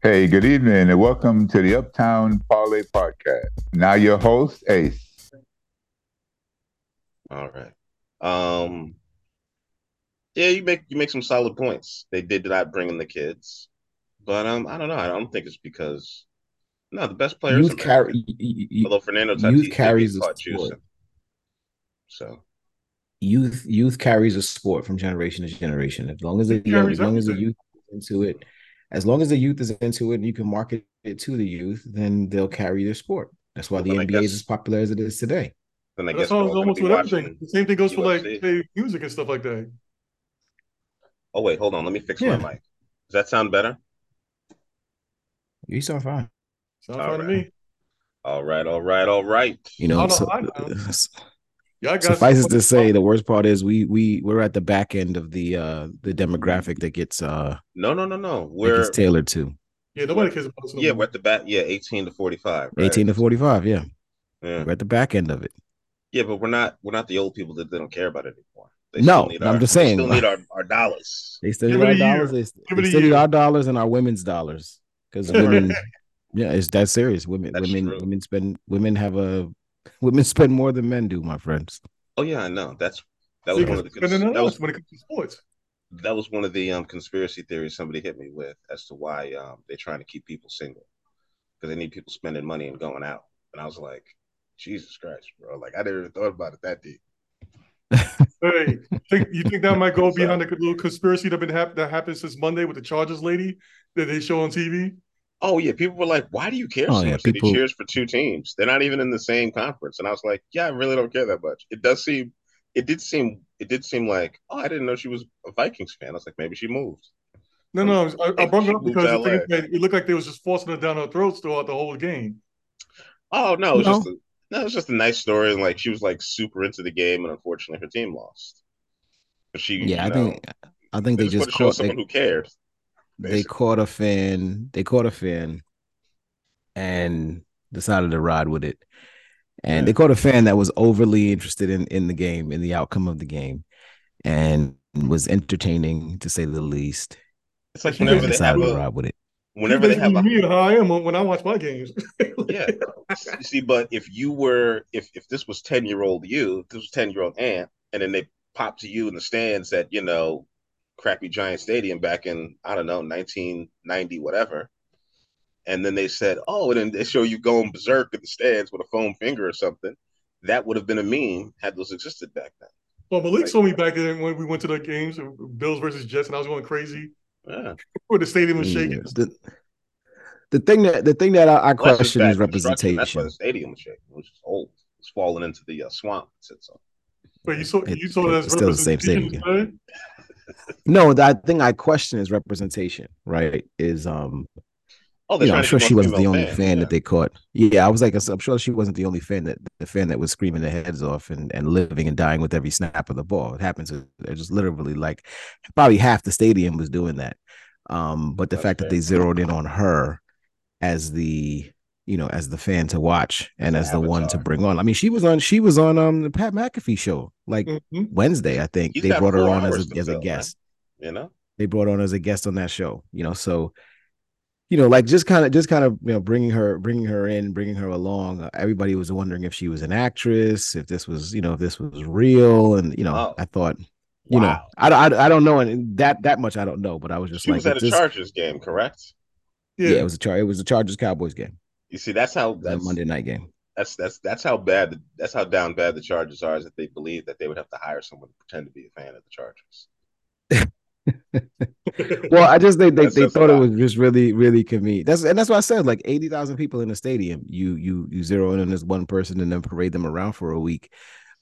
Hey, good evening, and welcome to the Uptown Parlay Podcast. Now, your host, Ace. All right. Um, yeah, you make you make some solid points. They did not bring in the kids, but um, I don't know. I don't think it's because no, the best players youth carry. Although Fernando Tatis youth carries a sport. Juicing. So youth youth carries a sport from generation to generation. As long as the as long as the youth into it, as long as the youth is into it, and you can market it to the youth, then they'll carry their sport. That's why well, the NBA guess, is as popular as it is today. Then I guess That's almost with everything. The same thing goes UFC. for like say, music and stuff like that. Oh wait, hold on. Let me fix yeah. my mic. Does that sound better? You sound fine. Sound fine right. to me. All right, all right, all right. You know, so, yeah, suffices to say, the worst part is we we we're at the back end of the uh the demographic that gets uh no no no no we're tailored to. Yeah, nobody cares about Yeah, we're at the back. Yeah, eighteen to forty five. Right? Eighteen to forty five. Yeah. yeah, we're at the back end of it. Yeah, but we're not we're not the old people that they don't care about it anymore. They no, I'm our, just saying. still need our, our dollars. They still need our dollars. They, they still need our dollars and our women's dollars because women. yeah, it's that serious. Women, That's women, true. women spend. Women have a. Women spend more than men do, my friends. Oh yeah, I know. That's that was one of the. Cons- that was when it comes to sports. That was one of the um, conspiracy theories somebody hit me with as to why um, they're trying to keep people single because they need people spending money and going out. And I was like, Jesus Christ, bro! Like I never even thought about it that deep. hey, think, you think that might go behind the little conspiracy that been hap- that happened since Monday with the Chargers lady that they show on TV? Oh yeah, people were like, "Why do you care oh, so yeah, much?" People... He cheers for two teams. They're not even in the same conference, and I was like, "Yeah, I really don't care that much." It does seem, it did seem, it did seem like, oh, I didn't know she was a Vikings fan. I was like, maybe she moved. No, no, I, I brought it up because it looked like they was just forcing it down our throats throughout the whole game. Oh no, it was no. just a, no, it was just a nice story, and like she was like super into the game, and unfortunately, her team lost. But she, yeah, I know, think, I think they, they just, caught someone they, who cares. Basically. They caught a fan. They caught a fan, and decided to ride with it. And yeah. they caught a fan that was overly interested in in the game, in the outcome of the game, and was entertaining to say the least. It's like whenever they decided have a, to ride with it. Whenever they have a, me how I am when I watch my games. yeah, you see, but if you were, if if this was ten year old you, this was ten year old Ant, and then they pop to you in the stands at you know crappy giant stadium back in I don't know 1990 whatever, and then they said, oh, and then they show you going berserk in the stands with a foam finger or something. That would have been a meme had those existed back then. Well, Malik right. saw me back then when we went to the games, Bills versus Jets, and I was going crazy. Yeah. Where the stadium was shaking. The, the thing that the thing that I, I question is representation. That's why the stadium was shaking. It was just old. It's was falling into the uh, swamp. It said so. But you saw it, you saw that as still the same stadium. No, that thing I question is representation. Right? Is um. Oh, you know, I'm sure she wasn't the only fan, fan yeah. that they caught. Yeah, I was like, I'm sure she wasn't the only fan that the fan that was screaming their heads off and, and living and dying with every snap of the ball. It happens. They're just literally like probably half the stadium was doing that. Um, but the That's fact fair. that they zeroed in on her as the you know as the fan to watch and as the one to bring on. I mean, she was on she was on um the Pat McAfee show like mm-hmm. Wednesday, I think. He's they brought her on as a, as a guest. Man. You know, they brought on as a guest on that show. You know, so you know, like just kind of just kind of you know bringing her bringing her in, bringing her along. Uh, everybody was wondering if she was an actress, if this was you know if this was real, and you know, oh. I thought. You wow. know, I, I, I don't know, and that that much I don't know, but I was just she like, was at a this... Chargers game, correct? Yeah. yeah, it was a char. It was a Chargers Cowboys game. You see, that's how that's Monday night game. That's that's that's how bad that's how down bad the Chargers are. Is that they believe that they would have to hire someone to pretend to be a fan of the Chargers. well, I just think they, they, they thought it was just really really convenient. That's and that's why I said like eighty thousand people in the stadium. You you you zero in on this one person and then parade them around for a week.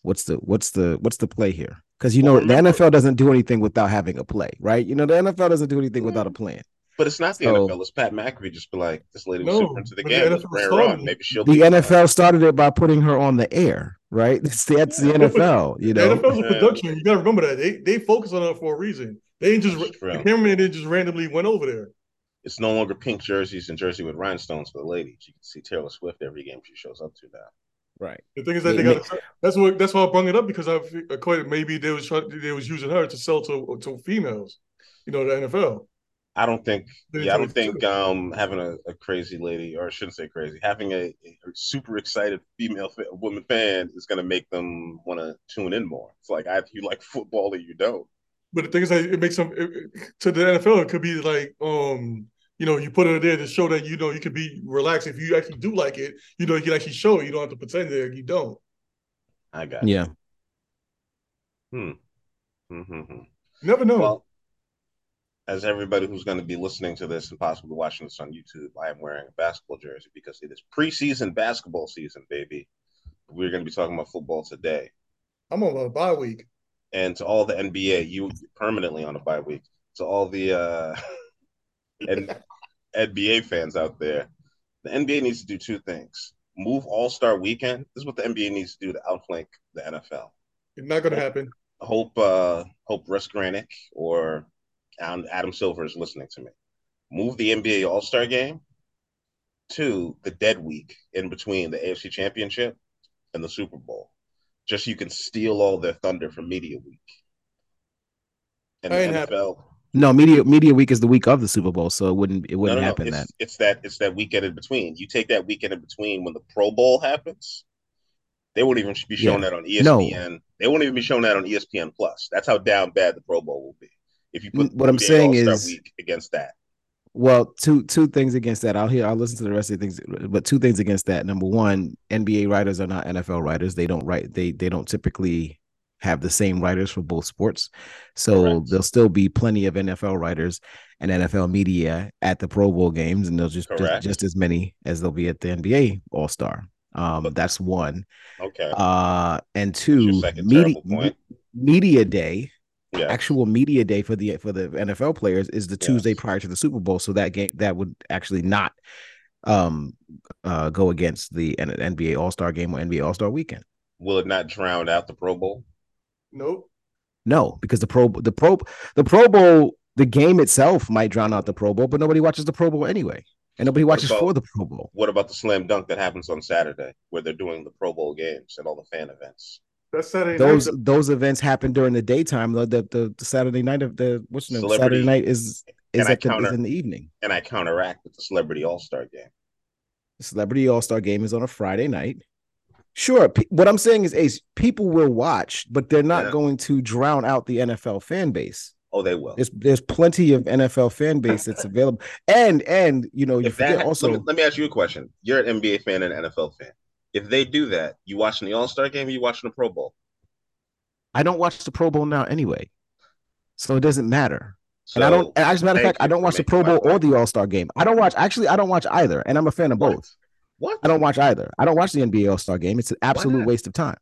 What's the what's the what's the play here? Because you know well, the NFL doesn't do anything without having a play, right? You know the NFL doesn't do anything without a plan. But it's not the so, NFL. It's Pat McAfee just be like, this lady was no, super into the game. The Maybe she'll. The NFL started it by putting her on the air, right? That's, that's the NFL. You know, the NFL's a production. You got to remember that they they focus on it for a reason. They just the cameraman didn't just randomly went over there. It's no longer pink jerseys and jersey with rhinestones for the ladies. You can see Taylor Swift every game she shows up to now. Right. The thing is that they got that's what that's why I brought it up because I maybe they was trying they was using her to sell to to females, you know, the NFL. I don't think. Yeah, I don't think um, having a, a, crazy lady, or I shouldn't say crazy, having a, a super excited female fa- woman fan is going to make them want to tune in more. It's like either you like football or you don't. But the thing is, like, it makes them it, to the NFL. It could be like, um, you know, you put it there to show that you know you can be relaxed. If you actually do like it, you know, you can actually show it. You don't have to pretend that you don't. I got. Yeah. Hmm. Mm-hmm. Never know. Well, as everybody who's going to be listening to this and possibly watching this on YouTube, I am wearing a basketball jersey because it is preseason basketball season, baby. We're going to be talking about football today. I'm on a bye week. And to all the NBA, you permanently on a bye week. To all the uh, and NBA fans out there, the NBA needs to do two things: move All Star Weekend. This is what the NBA needs to do to outflank the NFL. It's not going to happen. Hope, uh, hope Russ Granik or Adam Silver is listening to me. Move the NBA All Star game to the dead week in between the AFC Championship and the Super Bowl, just so you can steal all their thunder from Media Week. And the NFL. No, media media week is the week of the Super Bowl, so it wouldn't it wouldn't no, no, happen. It's, that it's that it's that weekend in between. You take that weekend in between when the Pro Bowl happens. They won't even be showing yeah. that on ESPN. No. They won't even be showing that on ESPN Plus. That's how down bad the Pro Bowl will be if you put what I'm saying is against that. Well, two two things against that. I'll hear. I'll listen to the rest of the things, but two things against that. Number one, NBA writers are not NFL writers. They don't write. They they don't typically have the same writers for both sports. So Correct. there'll still be plenty of NFL writers and NFL media at the Pro Bowl games, and there'll just just, just, as many as there'll be at the NBA All Star. Um, that's one. Okay. Uh, and two, media media day yeah. actual media day for the for the NFL players is the Tuesday prior to the Super Bowl. So that game that would actually not um uh go against the NBA All Star game or NBA All Star weekend. Will it not drown out the Pro Bowl? Nope. No, because the Pro the Pro the Pro Bowl the game itself might drown out the Pro Bowl, but nobody watches the Pro Bowl anyway. And nobody watches about, for the Pro Bowl. What about the slam dunk that happens on Saturday where they're doing the Pro Bowl games and all the fan events? That's Saturday those night. those events happen during the daytime. The the, the Saturday night of the what's the name? Saturday night is is, at the, is in the evening. And I counteract with the Celebrity All Star game. The Celebrity All Star game is on a Friday night. Sure. P- what I'm saying is, Ace, people will watch, but they're not yeah. going to drown out the NFL fan base. Oh, they will. There's there's plenty of NFL fan base that's available, and and you know you if forget that, also. Let me, let me, ask you a question. You're an NBA fan and an NFL fan. If they do that, you watching the All Star game, you watching the Pro Bowl? I don't watch the Pro Bowl now anyway, so it doesn't matter. So, and I don't. As a matter of fact, I don't watch the Pro Bowl or the All Star game. I don't watch. Actually, I don't watch either, and I'm a fan of what? both. What? I don't watch either. I don't watch the NBA All Star game. It's an absolute waste of time.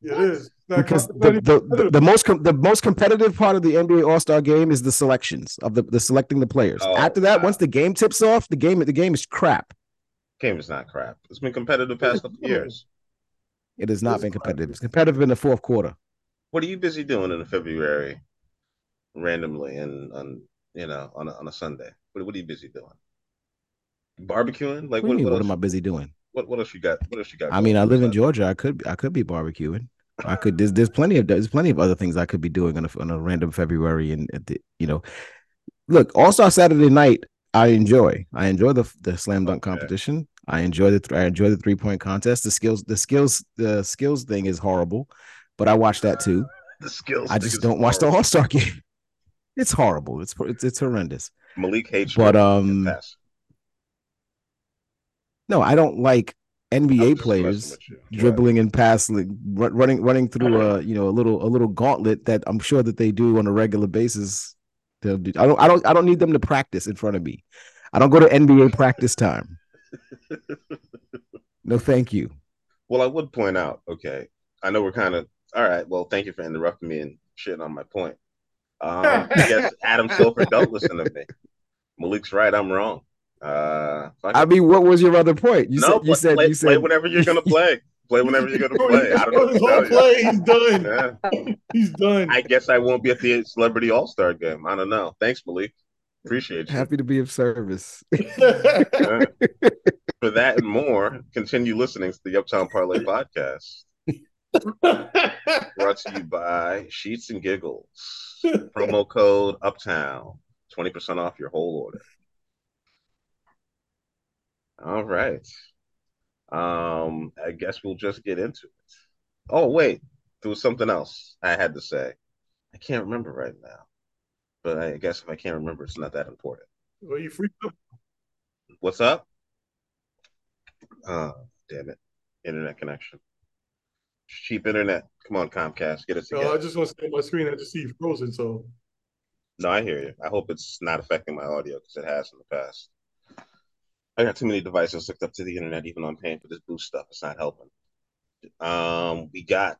It is because the, the, the, the, most com- the most competitive part of the NBA All Star game is the selections of the, the selecting the players. Oh, After that, wow. once the game tips off, the game the game is crap game is not crap. It's been competitive the past couple years. It has not it's been competitive. It's competitive in the fourth quarter. What are you busy doing in February, randomly and on you know on a, on a Sunday? What, what are you busy doing? Barbecuing? Like what? What, what, what am I busy doing? What What else you got? What else you got? I mean, I live in Georgia. I could I could be barbecuing. I could. There's there's plenty of there's plenty of other things I could be doing on a on a random February and you know, look All Star Saturday night. I enjoy. I enjoy the the slam dunk okay. competition. I enjoy the I enjoy the three point contest. The skills the skills the skills thing is horrible, but I watch that too. The skills. I just don't watch the All Star game. It's horrible. It's it's, it's horrendous. Malik hates. But um, no, I don't like NBA players dribbling and passing, running running through a you know a little a little gauntlet that I'm sure that they do on a regular basis. They'll do, I don't I don't I don't need them to practice in front of me. I don't go to NBA practice time no, thank you. Well, I would point out, okay, I know we're kind of all right. Well, thank you for interrupting me and shitting on my point. Um, I guess Adam Silver don't listen to me. Malik's right. I'm wrong. Uh, I mean, what was your other point? You no, said you said play, you said play whenever you're gonna play. Play whenever you're gonna play. I don't know. play. He's done. Yeah. He's done. I guess I won't be at the Celebrity All Star game. I don't know. Thanks, Malik. Appreciate you. Happy to be of service. For that and more, continue listening to the Uptown Parlay podcast. Brought to you by Sheets and Giggles. Promo code Uptown. 20% off your whole order. All right. Um, I guess we'll just get into it. Oh, wait, there was something else I had to say. I can't remember right now. But I guess if I can't remember, it's not that important. Well, you free What's up? Oh, damn it. Internet connection. Cheap internet. Come on, Comcast. Get it together. No, I just want to stay on my screen. I just see you frozen, so. No, I hear you. I hope it's not affecting my audio because it has in the past. I got too many devices hooked up to the internet, even on paying for this boost stuff. It's not helping. Um, we got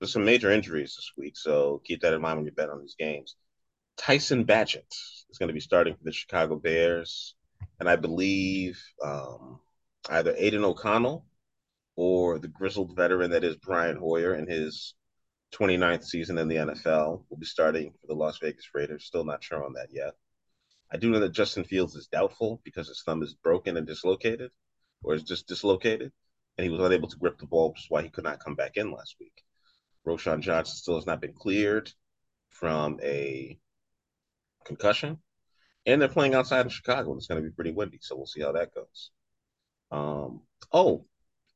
there's some major injuries this week, so keep that in mind when you bet on these games. Tyson Bagent is going to be starting for the Chicago Bears, and I believe um, either Aidan O'Connell or the grizzled veteran that is Brian Hoyer in his 29th season in the NFL will be starting for the Las Vegas Raiders. Still not sure on that yet. I do know that Justin Fields is doubtful because his thumb is broken and dislocated, or is just dislocated, and he was unable to grip the ball, which is why he could not come back in last week. Roschon Johnson still has not been cleared from a concussion, and they're playing outside of Chicago, and it's going to be pretty windy, so we'll see how that goes. Um, oh,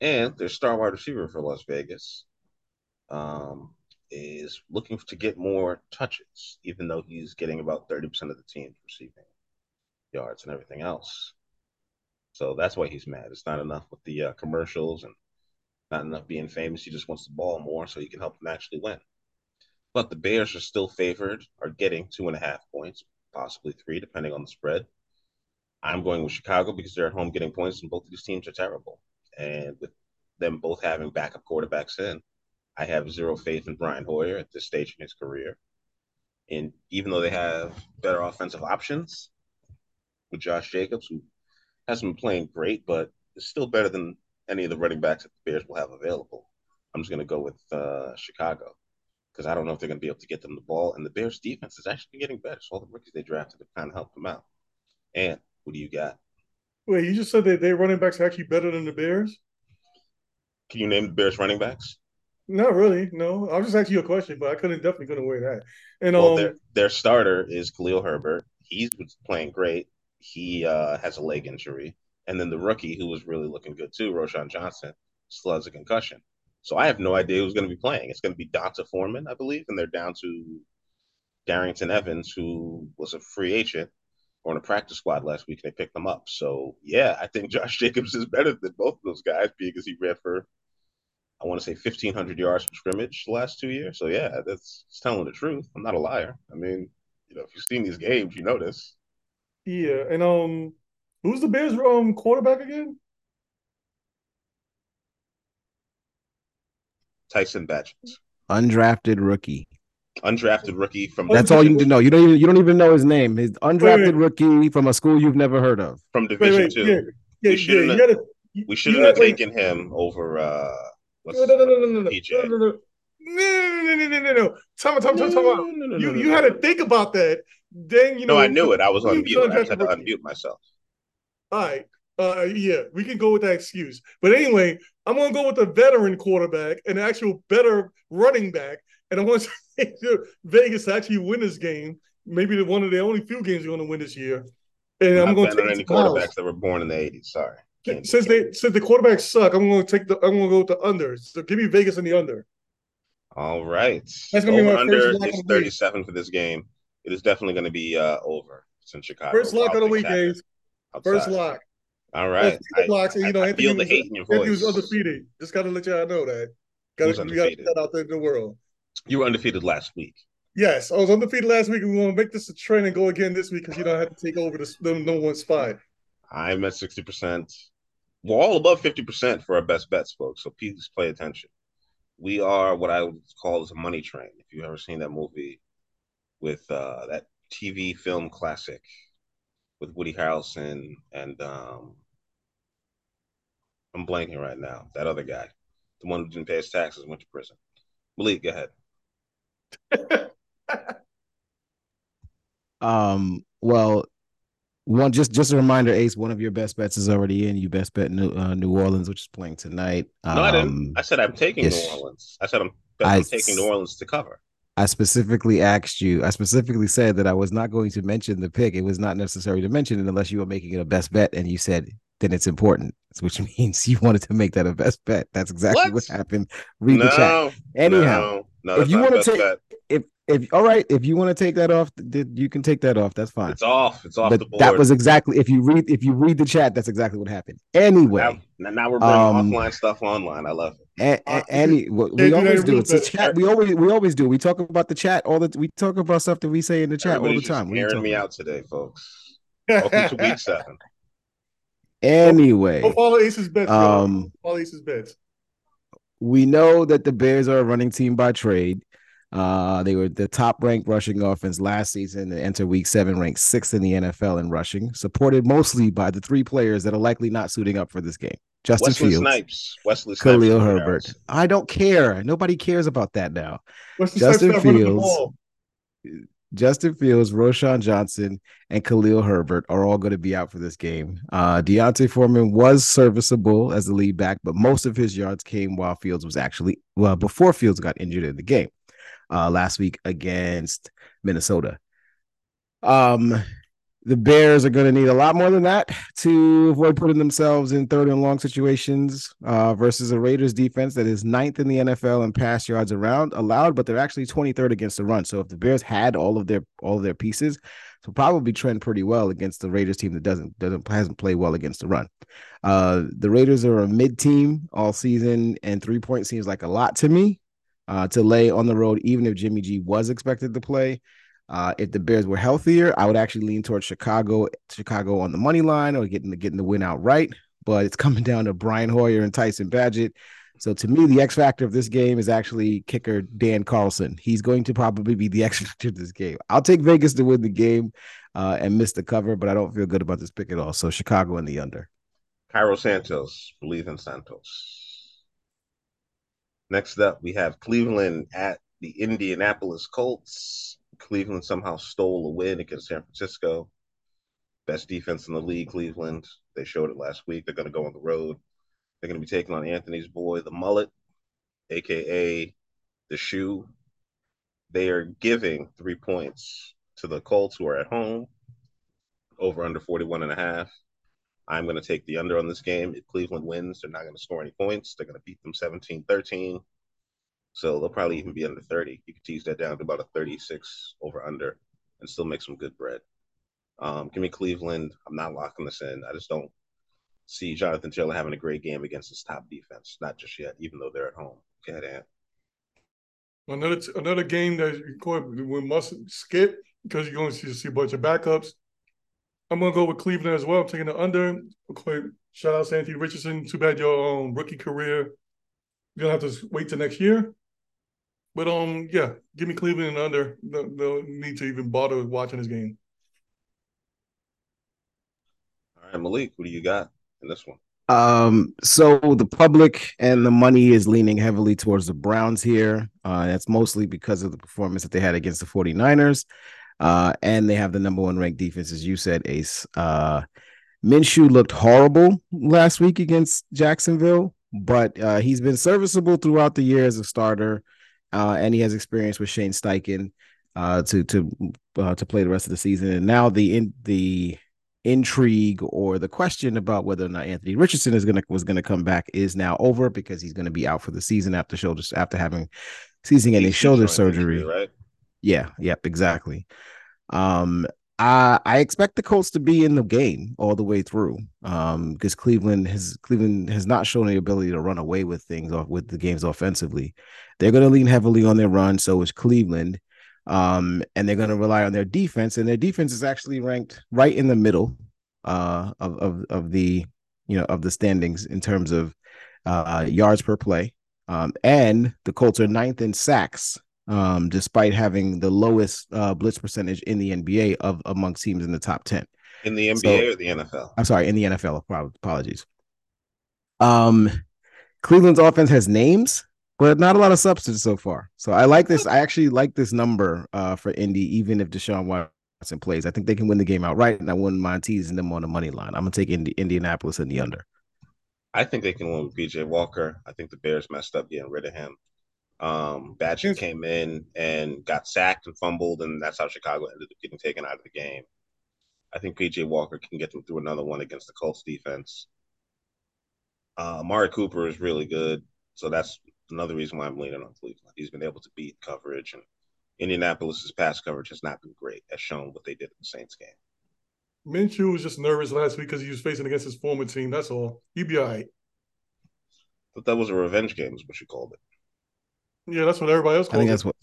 and their star wide receiver for Las Vegas um, is looking to get more touches, even though he's getting about 30% of the team's receiving yards and everything else. So that's why he's mad. It's not enough with the uh, commercials and not enough being famous. He just wants the ball more so he can help them actually win. But the Bears are still favored, are getting two and a half points, possibly three, depending on the spread. I'm going with Chicago because they're at home getting points, and both of these teams are terrible. And with them both having backup quarterbacks in, I have zero faith in Brian Hoyer at this stage in his career. And even though they have better offensive options with Josh Jacobs, who hasn't been playing great, but is still better than any of the running backs that the Bears will have available. I'm just going to go with uh, Chicago because I don't know if they're going to be able to get them the ball. And the Bears' defense has actually getting better. So all the rookies they drafted have kind of helped them out. And what do you got? Wait, you just said that their running backs are actually better than the Bears? Can you name the Bears running backs? Not really. No, I was just asking you a question, but I couldn't definitely couldn't wear that. And well, um, their, their starter is Khalil Herbert. He's playing great. He uh, has a leg injury, and then the rookie who was really looking good too, Roschon Johnson, still has a concussion. So I have no idea who's going to be playing. It's going to be D'Onta Foreman, I believe, and they're down to Darrynton Evans, who was a free agent on a practice squad last week, and they picked him up. So yeah, I think Josh Jacobs is better than both of those guys because he ran for I want to say 1,500 yards from scrimmage the last two years. So yeah, that's telling the truth. I'm not a liar. I mean, you know, if you've seen these games, you know this. Yeah, and um, who's the Bears um quarterback again? Tyson Bagent. Undrafted rookie. Undrafted rookie from. That's all you need to know. You don't even you don't even know his name. His undrafted wait, wait. rookie from a school you've never heard of. From Division wait, Two. Yeah, yeah, we shouldn't yeah, have, gotta, we shouldn't have taken him over. uh no, no, no, no, no, no, no, PJ. no, no, no. No, no, no, no, no, no. Tell me, tell me, tell me, tell me. You, you had to think about that. Then you know. No, I knew it. I was on mute. I had to unmute myself. All right. Uh, yeah, we can go with that excuse. But anyway, I'm gonna go with the veteran quarterback, an actual better running back, and I want to say Vegas actually win this game. Maybe the one of the only few games they're going to win this year. And I'm, I'm going to take any quarterbacks that were born in the '80s. Sorry. Since they since the quarterbacks suck, I'm going to take the I'm going to go with the under. So give me Vegas in the under. All right. That's going to be my under is 37 for this game. It is definitely going to be uh, over. In Chicago. First lock of the week, A's. First lock. All right. I, blocks, and, you know, I Anthony feel the hate in your voice. He was undefeated. Just got to let y'all know that. Got to that out there in the world. You were undefeated last week. Yes, I was undefeated last week, and we want to make this a trend and go again this week because you don't have to take over the, the number one spot. I'm at sixty percent. We're all above fifty percent for our best bets, folks. So please pay attention. We are what I would call as a money train. If you've ever seen that movie with uh, that TV film classic with Woody Harrelson and um, I'm blanking right now. That other guy, the one who didn't pay his taxes, went to prison. Malik, go ahead. um. Well, one just just a reminder, Ace. One of your best bets is already in. You best bet New, uh, New Orleans, which is playing tonight. Um, no, I didn't. Um, I said I'm taking yes, New Orleans. I said I'm, I'm I, taking New Orleans to cover. I specifically asked you, I specifically said that I was not going to mention the pick. It was not necessary to mention it unless you were making it a best bet. And you said, then it's important, which means you wanted to make that a best bet. That's exactly what, what happened. Read no, the chat. Anyhow, no, no, if you want to take, bet. if if all right, if you want to take that off, you can take that off. That's fine. It's off. It's off but the board. That was exactly if you read if you read the chat, that's exactly what happened. Anyway, now, now we're bringing um, offline stuff online. I love it. And, and, any we always do it's a chat. We always we always do. We talk about the chat all the we talk about stuff that we say in the chat Everybody's all the time. We're hearing me out today, folks. Welcome to week seven. Anyway, go follow Ace's bets. Um, follow Ace's bets. We know that the Bears are a running team by trade. Uh, they were the top ranked rushing offense last season and enter week seven ranked sixth in the NFL in rushing, supported mostly by the three players that are likely not suiting up for this game. Justin Wesley Fields, Snipes, Wesley Snipes, Khalil Herbert. I don't care. Nobody cares about that now. Wesley Justin Fields, Justin Fields, Roschon Johnson, and Khalil Herbert are all going to be out for this game. Uh, D'Onta Foreman was serviceable as the lead back, but most of his yards came while Fields was actually well before Fields got injured in the game uh, last week against Minnesota. Um, the Bears are going to need a lot more than that to avoid putting themselves in third and long situations uh, versus a Raiders defense that is ninth in the NFL in pass yards around allowed, but they're actually 23rd against the run. So if the Bears had all of their all of their pieces, so probably trend pretty well against the Raiders team that doesn't doesn't hasn't played well against the run. Uh, the Raiders are a mid team all season, and three points seems like a lot to me uh, to lay on the road, even if Jimmy G was expected to play. Uh, if the Bears were healthier, I would actually lean towards Chicago, Chicago on the money line or getting the getting the win outright. But it's coming down to Brian Hoyer and Tyson Bagent. So to me, the X factor of this game is actually kicker Dan Carlson. He's going to probably be the X factor of this game. I'll take Vegas to win the game uh, and miss the cover, but I don't feel good about this pick at all. So Chicago in the under. Cairo Santos, believe in Santos. Next up, we have Cleveland at the Indianapolis Colts. Cleveland somehow stole a win against San Francisco. Best defense in the league, Cleveland. They showed it last week. They're going to go on the road. They're going to be taking on Anthony's boy, the mullet, aka the shoe. They are giving three points to the Colts who are at home, over under 41 and a half. I'm going to take the under on this game. If Cleveland wins, they're not going to score any points. They're going to beat them 17 13. So they'll probably even be under 30. You could tease that down to about a 36 over under and still make some good bread. Um, give me Cleveland. I'm not locking this in. I just don't see Jonathan Taylor having a great game against his top defense. Not just yet, even though they're at home. Go ahead, Ant. Another another game that we must skip because you're going to see a bunch of backups. I'm gonna go with Cleveland as well. I'm taking the under. Quick shout out to Anthony Richardson. Too bad your um, rookie career. You're gonna have to wait till next year. But um, yeah, give me Cleveland and under. No, no need to even bother watching this game. All right, Malik, what do you got in this one? Um, so the public and the money is leaning heavily towards the Browns here. Uh, that's mostly because of the performance that they had against the 49ers. Uh, and they have the number one ranked defense, as you said, Ace. Uh, Minshew looked horrible last week against Jacksonville, but uh, he's been serviceable throughout the year as a starter, uh, and he has experience with Shane Steichen uh, to to uh, to play the rest of the season. And now the in the intrigue or the question about whether or not Anthony Richardson is gonna was gonna come back is now over because he's gonna be out for the season after shoulder after having season-ending shoulder surgery. Right? Yeah, yep, exactly. Um, I I expect the Colts to be in the game all the way through. Um, because Cleveland has Cleveland has not shown the ability to run away with things off with the games offensively. They're going to lean heavily on their run. So is Cleveland. Um, and they're going to rely on their defense, and their defense is actually ranked right in the middle uh, of, of of the you know of the standings in terms of uh, yards per play. Um, and the Colts are ninth in sacks um, despite having the lowest uh, blitz percentage in the NBA of among teams in the top 10. In the NBA so, or the NFL? I'm sorry, in the NFL. Apologies. Um, Cleveland's offense has names, but not a lot of substance so far. So I like this. I actually like this number uh, for Indy, even if Deshaun Watson plays. I think they can win the game outright, and I wouldn't mind teasing them on the money line. I'm gonna take Indi- Indianapolis in the under. I think they can win with PJ Walker. I think the Bears messed up getting rid of him. Um, Bagent came in and got sacked and fumbled, and that's how Chicago ended up getting taken out of the game. I think PJ Walker can get them through another one against the Colts defense. Uh, Amari Cooper is really good, so that's another reason why I'm leaning on Cleveland. He's been able to beat coverage, and Indianapolis's pass coverage has not been great, as shown what they did in the Saints game. Minshew was just nervous last week because he was facing against his former team. That's all. He'd be all right. But that was a revenge game, is what you called it. Yeah, that's what everybody else. I think that's what.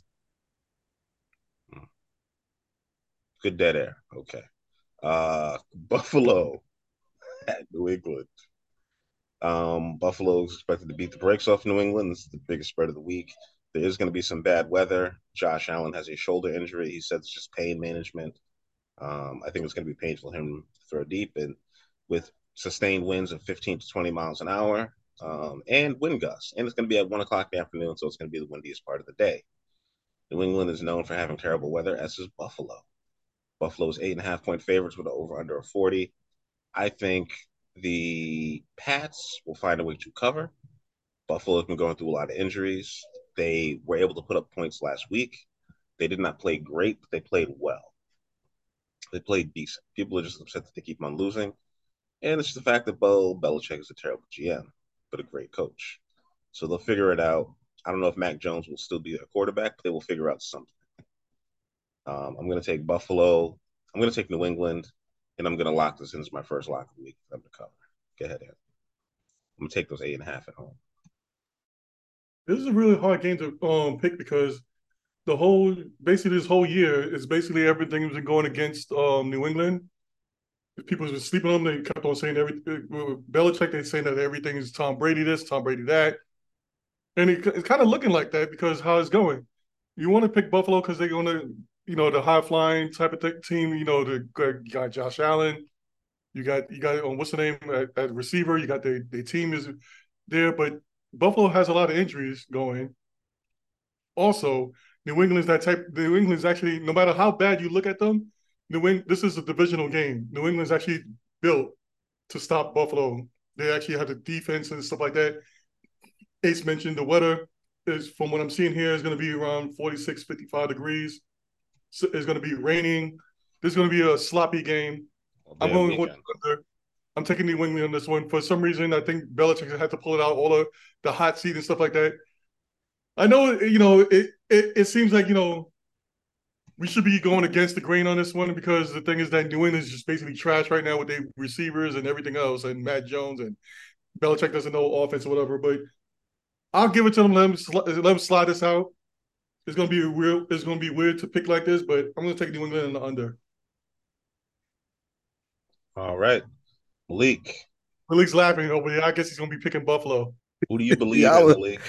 Hmm. Good dead air. Okay. Uh Buffalo at New England. Um, Buffalo is expected to beat the brakes off New England. This is the biggest spread of the week. There is going to be some bad weather. Josh Allen has a shoulder injury. He said it's just pain management. Um, I think it's going to be painful for him to throw deep. And with sustained winds of 15 to 20 miles an hour, um, and wind gusts. And it's going to be at one o'clock in the afternoon, so it's going to be the windiest part of the day. New England is known for having terrible weather, as is Buffalo. Buffalo's eight and a half point favorites with an over under of 40. I think the Pats will find a way to cover. Buffalo's been going through a lot of injuries. They were able to put up points last week. They did not play great, but they played well. They played decent. People are just upset that they keep on losing. And it's just the fact that Bill Belichick is a terrible GM but a great coach. So they'll figure it out. I don't know if Mac Jones will still be a quarterback, but they will figure out something. Um, I'm going to take Buffalo. I'm going to take New England, and I'm going to lock this in as my first lock of the week for them to cover. Go ahead, Ed. I'm going to take those eight and a half at home. This is a really hard game to um, pick because the whole basically this whole year is basically everything has been going against um, New England people were sleeping on them. They kept on saying everything. Belichick, they saying that everything is Tom Brady this, Tom Brady that, and it, it's kind of looking like that because how it's going. You want to pick Buffalo because they're going to, you know, the high flying type of th- team. You know, the you got Josh Allen, you got you got um, what's the name at, at receiver. You got the the team is there, but Buffalo has a lot of injuries going. Also, New England's that type. New England's actually, no matter how bad you look at them, New England, this is a divisional game. New England's actually built to stop Buffalo. They actually have the defense and stuff like that. Ace mentioned the weather is, from what I'm seeing here, is going to be around 46, 55 degrees. So it's going to be raining. This is going to be a sloppy game. I'm going with under. I'm taking New England on this one. For some reason, I think Belichick had to pull it out all of the hot seat and stuff like that. I know, you know, it, it, it seems like, you know, we should be going against the grain on this one because the thing is that New England is just basically trash right now with their receivers and everything else, and Mac Jones and Belichick doesn't know offense or whatever. But I'll give it to them. Let them, sl- let them slide this out. It's gonna be weird. It's gonna be weird to pick like this, but I'm gonna take New England in the under. All right, Malik. Malik's laughing over here. I guess he's gonna be picking Buffalo. Who do you believe in, Malik?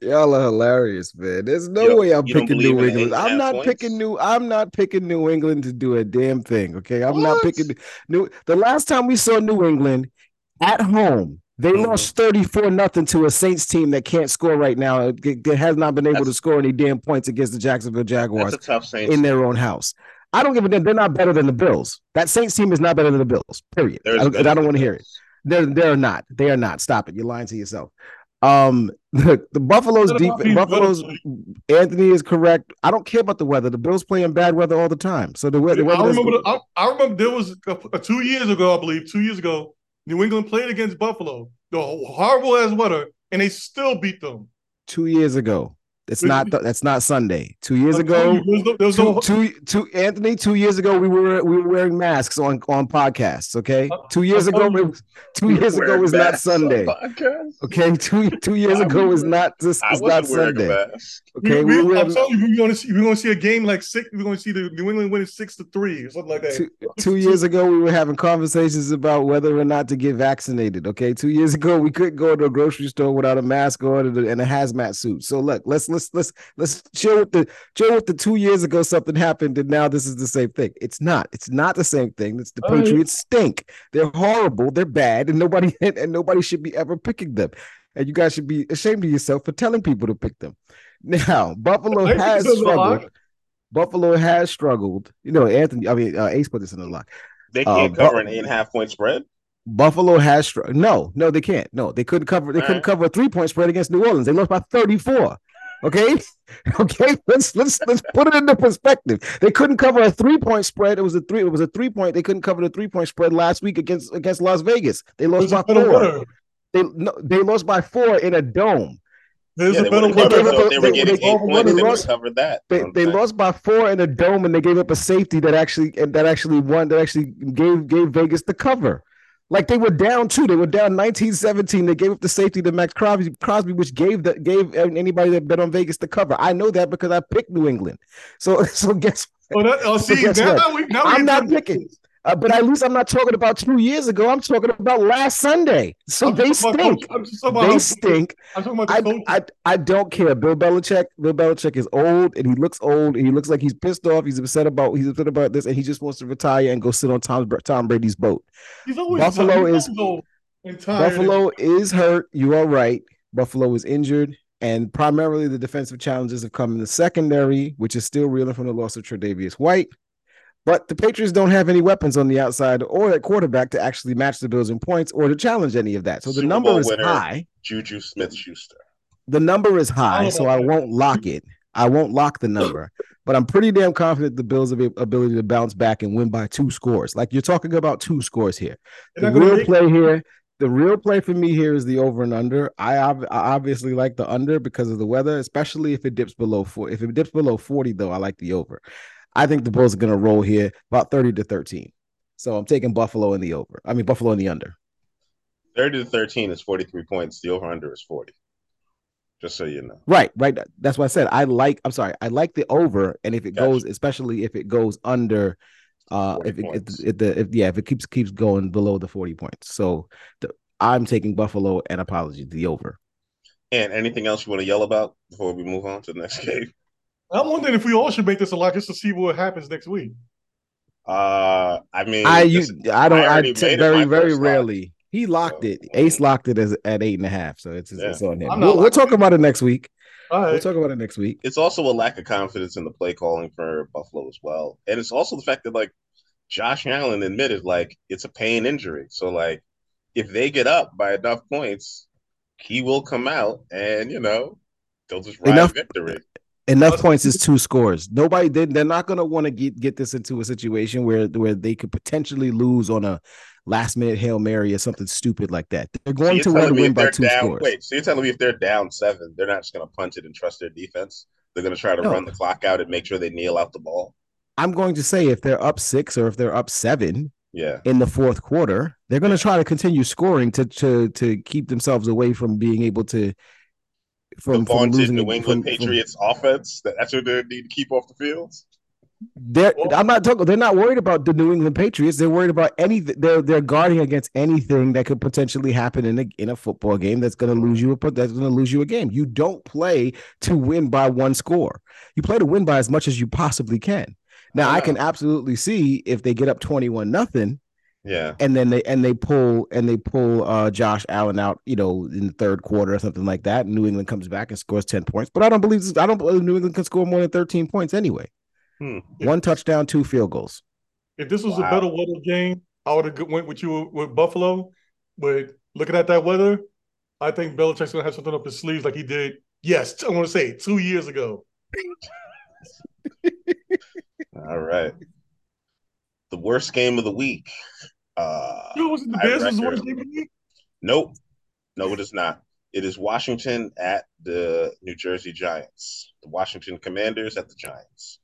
Y'all are hilarious, man. There's no way I'm picking New England. I'm not points? picking New. I'm not picking New England to do a damn thing. Okay, I'm what? not picking New. The last time we saw New England at home, they mm-hmm. lost 34 nothing to a Saints team that can't score right now. It, it has not been able that's, to score any damn points against the Jacksonville Jaguars in their own house. I don't give a damn. They're not better than the Bills. That Saints team is not better than the Bills. Period. I, I, don't want to hear it. They're they're not. They are not. Stop it. You're lying to yourself. Um, the, the Buffalo's deep Buffalo's Anthony is correct. I don't care about the weather. The Bills play in bad weather all the time. So the, weather. I remember. The, I, I, remember there was a, a, two years ago, I believe, two years ago, New England played against Buffalo. The horrible as weather, and they still beat them. Two years ago. It's not that's not Sunday. Two years ago, two, no... two, two, Anthony. Two years ago, we were we were wearing masks on on podcasts. Okay, uh, two years ago, was, two years ago was not Sunday. Okay, two two years ago was not this is not Sunday. Okay, we, we, we I'm telling you, we're to see we're going to see a game like six. We're going to see the New England winning six to three or something like that. Two, two years ago, we were having conversations about whether or not to get vaccinated. Okay, two years ago, we couldn't go to a grocery store without a mask on and a hazmat suit. So look, let's let's let's let's chill with the chill with the two years ago something happened and now this is the same thing. It's not. It's not the same thing. It's the oh, Patriots stink. They're horrible. They're bad, and nobody and nobody should be ever picking them. And you guys should be ashamed of yourself for telling people to pick them. Now, Buffalo has struggled. Buffalo has struggled. You know, Anthony. I mean, uh, Ace put this in the lock. They can't uh, cover an eight and a half point spread. Buffalo has str- no, no, they can't. No, they couldn't cover. They All couldn't right. cover a three point spread against New Orleans. They lost by thirty four. Okay, okay. Let's let's let's put it into perspective. They couldn't cover a three point spread. It was a three. It was a three point. They couldn't cover the three point spread last week against against Las Vegas. They lost by four. They no, they lost by four in a dome. There's yeah, a better way. They, they, they, were getting eight points. They, lost, covered that. They, they lost by four in a dome, and they gave up a safety that actually and that actually won. That actually gave gave Vegas the cover. Like they were down two. They were down 19-17. They gave up the safety to Maxx Crosby, Crosby, which gave the gave anybody that bet on Vegas the cover. I know that because I picked New England. So so guess. Oh, that, oh see, so now, we, now I'm not picking. Uh, but at least I'm not talking about two years ago. I'm talking about last Sunday. So they stink. they stink. I, I, I don't care. Bill Belichick. Bill Belichick is old and he looks old. And he looks like he's pissed off. He's upset about. He's upset about this, and he just wants to retire and go sit on Tom Tom Brady's boat. Buffalo is Buffalo is hurt. You are right. Buffalo is injured. And primarily the defensive challenges have come in the secondary, which is still reeling from the loss of Tre'Davious White. But the Patriots don't have any weapons on the outside or at quarterback to actually match the Bills in points or to challenge any of that. So the Super number Bowl is winner, high. Juju Smith Schuster. The number is high, so I won't lock it. I won't lock the number, but I'm pretty damn confident the Bills' have the ability to bounce back and win by two scores. Like you're talking about two scores here. The real play here, the real play for me here is the over and under. I, I obviously like the under because of the weather, especially if it dips below four. If it dips below 40, though, I like the over. I think the Bulls are going to roll here about 30 to 13. So I'm taking Buffalo in the over. I mean, Buffalo in the under. 30 to 13 is 43 points. The over under is 40. Just so you know. Right, right. That's what I said. I like, I'm sorry, I like the over. And if it gotcha. goes, especially if it goes under, uh, if it, if, if, the, if, yeah, if it keeps, keeps going below the 40 points. So the, I'm taking Buffalo and apologies, the over. And anything else you want to yell about before we move on to the next game? I'm wondering if we all should make this a lock just to see what happens next week. Uh, I mean, I you, I don't, I, I t- very, very rarely. Lock. He locked so, it. Ace locked it as at eight and a half. So it's, yeah. it's on him. We'll, we'll talk about it next week. Right. We'll talk about it next week. It's also a lack of confidence in the play calling for Buffalo as well, and it's also the fact that like Josh Allen admitted like it's a pain injury. So like if they get up by enough points, he will come out and you know they'll just ride enough, victory. Enough points is two scores. Nobody they, they're not going to want to get get this into a situation where where they could potentially lose on a last minute hail mary or something stupid like that. They're going so to to win by two down, scores. Wait, so you're telling me if they're down seven, they're not just going to punt it and trust their defense? They're going to try to no. run the clock out and make sure they kneel out the ball. I'm going to say if they're up six or if they're up seven, yeah, in the fourth quarter, they're going to try to continue scoring to to to keep themselves away from being able to from, the from New England from, Patriots from, offense. That's what they need to keep off the field. They're, I'm not talking. They're not worried about the New England Patriots. They're worried about anything. They're they're guarding against anything that could potentially happen in a in a football game that's going to lose you a that's going to lose you a game. You don't play to win by one score. You play to win by as much as you possibly can. Now I, I can absolutely see if they get up twenty one nothing yeah. And then they and they pull and they pull uh Josh Allen out, you know, in the third quarter or something like that. New England comes back and scores 10 points. But I don't believe I don't believe New England can score more than 13 points anyway. Hmm. One touchdown, two field goals. If this was wow. a better weather game, I would have went with you with Buffalo. But looking at that weather, I think Belichick's gonna have something up his sleeves like he did. Yes, I want to say two years ago. All right the worst game of the week. Uh, was it the Bears was the worst game of the week? Nope. No, it is not. It is Washington at the New Jersey Giants. The Washington Commanders at the Giants.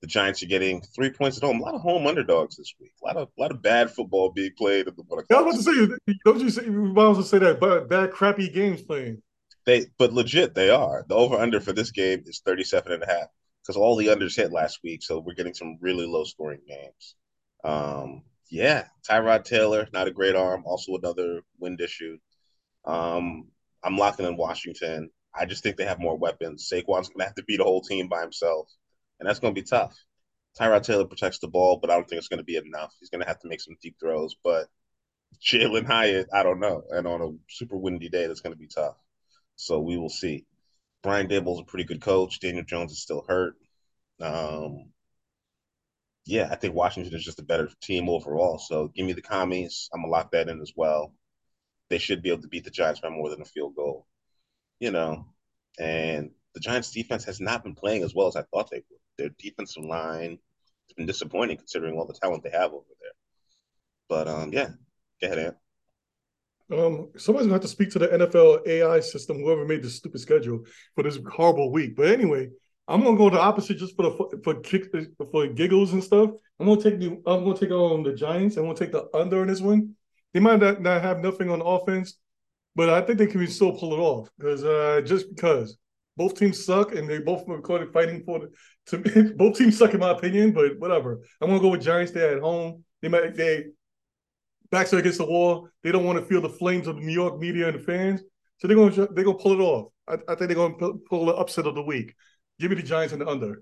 The Giants are getting three points at home. A lot of home underdogs this week. A lot of a lot of bad football being played at the. Yeah, I was about to say, don't you say? You might to say that, but bad, crappy games playing. They, but legit, they are. The over under for this game is 37 and a half because all the unders hit last week, so we're getting some really low scoring games. Um, yeah, Tyrod Taylor, not a great arm, also another wind issue. Um, I'm locking in Washington. I just think they have more weapons. Saquon's gonna have to beat a whole team by himself, and that's gonna be tough. Tyrod Taylor protects the ball, but I don't think it's gonna be enough. He's gonna have to make some deep throws, but Jalin Hyatt, I don't know. And on a super windy day, that's gonna be tough. So we will see. Brian Daboll's a pretty good coach. Daniel Jones is still hurt. Um, yeah, I think Washington is just a better team overall. So give me the commies. I'm gonna lock that in as well. They should be able to beat the Giants by more than a field goal. You know, and the Giants defense has not been playing as well as I thought they would. Their defensive line has been disappointing considering all the talent they have over there. But um, yeah, go ahead, Ant. Um, somebody's gonna have to speak to the NFL AI system, whoever made this stupid schedule for this horrible week. But anyway, I'm gonna go the opposite just for the for kick for giggles and stuff. I'm gonna take the I'm gonna take on the Giants. I'm gonna take the under in this one. They might not, not have nothing on offense, but I think they can still pull it off because uh, just because both teams suck and they both are fighting for the to both teams suck in my opinion, but whatever. I'm gonna go with Giants. They're at home. They might they backs are against the wall. They don't want to feel the flames of the New York media and the fans, so they're gonna they're gonna pull it off. I, I think they're gonna pull the upset of the week. Give me the Giants and the under.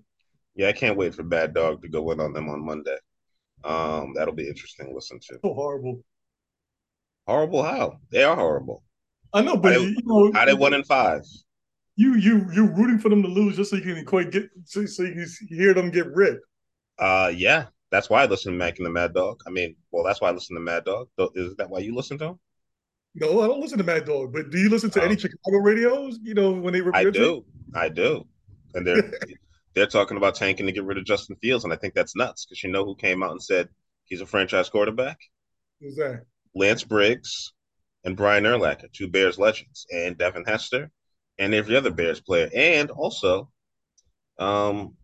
Yeah, I can't wait for Mad Dog to go in on them on Monday. Um, that'll be interesting to listen to. So horrible. Horrible how? They are horrible. I know, but how they, you know, how they one in five. You you you're rooting for them to lose just so you can quite get so, so you can hear them get ripped. Uh, yeah, that's why I listen to Mike and the Mad Dog. I mean, well, that's why I listen to Mad Dog. Is that why you listen to him? No, I don't listen to Mad Dog. But do you listen to any oh. Chicago radios? You know when they. I do. I do and they're they're talking about tanking to get rid of Justin Fields, and I think that's nuts because you know who came out and said he's a franchise quarterback? Who's that? Lance Briggs and Brian Urlacher, two Bears legends, and Devin Hester, and every other Bears player, and also um,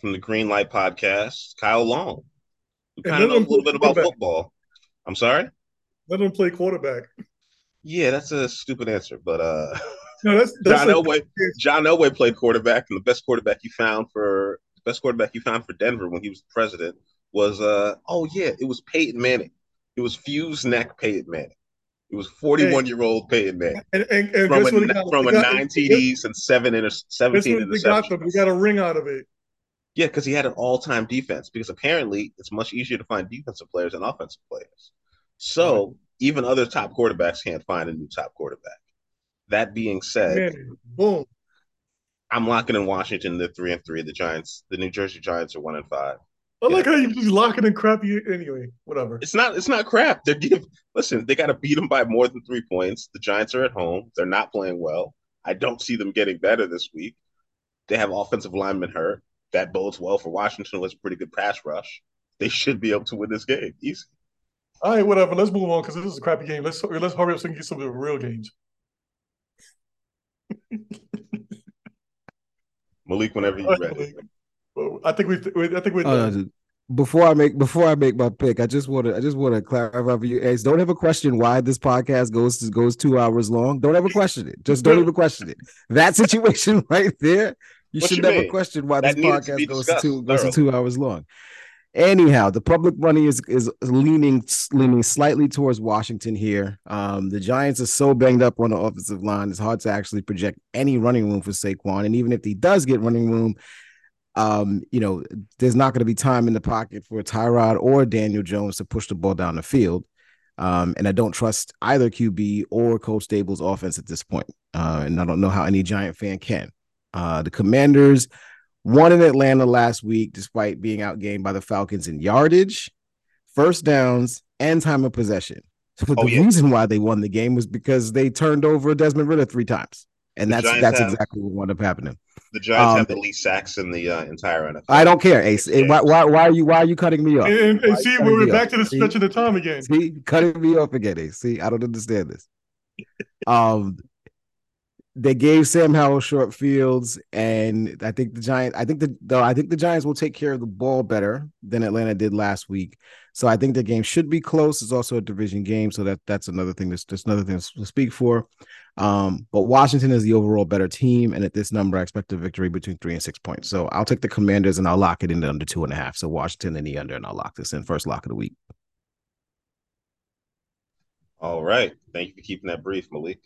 from the Green Light podcast, Kyle Long, who kind of knows a little bit about football. I'm sorry. Let him play quarterback. Yeah, that's a stupid answer, but uh No, that's, that's John Elway. John Elway played quarterback, and the best quarterback he found for the best quarterback he found for Denver when he was president was uh oh yeah, it was Peyton Manning. It was fuse neck Peyton Manning. It was 41 year old Peyton Manning. And, and, and from a, got, from a got, nine TDs and seven inter, 17 interceptions. We got a ring out of it. Yeah, because he had an all time defense. Because apparently it's much easier to find defensive players than offensive players. So right. even other top quarterbacks can't find a new top quarterback. That being said, boom. I'm locking in Washington. The three and three. The Giants, the New Jersey Giants, are one and five. I like how you just locking in crappy anyway. Whatever. It's not. It's not crap. They're give. Listen, they got to beat them by more than three points. The Giants are at home. They're not playing well. I don't see them getting better this week. They have offensive linemen hurt. That bodes well for Washington. Was a pretty good pass rush. They should be able to win this game easy. All right, whatever. Let's move on because this is a crappy game. Let's let's hurry up so we can get some of the real games. Malik, whenever you're ready. I think we. I think we. Uh, before I make before I make my pick, I just want to I just want to clarify for you guys. Don't ever question why this podcast goes goes two hours long. Don't ever question it. Just don't even question it. That situation right there, you what should you never mean? question why that this podcast goes to two goes to two hours long. Anyhow, the public money is is leaning leaning slightly towards Washington here. Um, the Giants are so banged up on the offensive line; it's hard to actually project any running room for Saquon. And even if he does get running room, um, you know, there's not going to be time in the pocket for Tyrod or Daniel Jones to push the ball down the field. Um, and I don't trust either QB or Coach Daboll's offense at this point. Uh, and I don't know how any Giant fan can. Uh, the Commanders won in Atlanta last week, despite being outgained by the Falcons in yardage, first downs, and time of possession. But oh, the yeah. reason why they won the game was because they turned over Desmond Ridder three times, and the that's Giants that's have, exactly what wound up happening. The Giants um, have the least sacks in the uh, entire NFL. I don't care, Ace. Why, why, why, are you why are you cutting me off? And, and see, we're back off? to the stretch see? of the time again. See, cutting me off again, Ace. See, I don't understand this. um, they gave Sam Howell short fields, and I think the Giants. I think the though I think the Giants will take care of the ball better than Atlanta did last week. So I think the game should be close. It's also a division game, so that that's another thing. That's just another thing to speak for. Um, but Washington is the overall better team, and at this number, I expect a victory between three and six points. So I'll take the Commanders and I'll lock it in under two and a half. So Washington and the under, and I'll lock this in first lock of the week. All right, thank you for keeping that brief, Malik.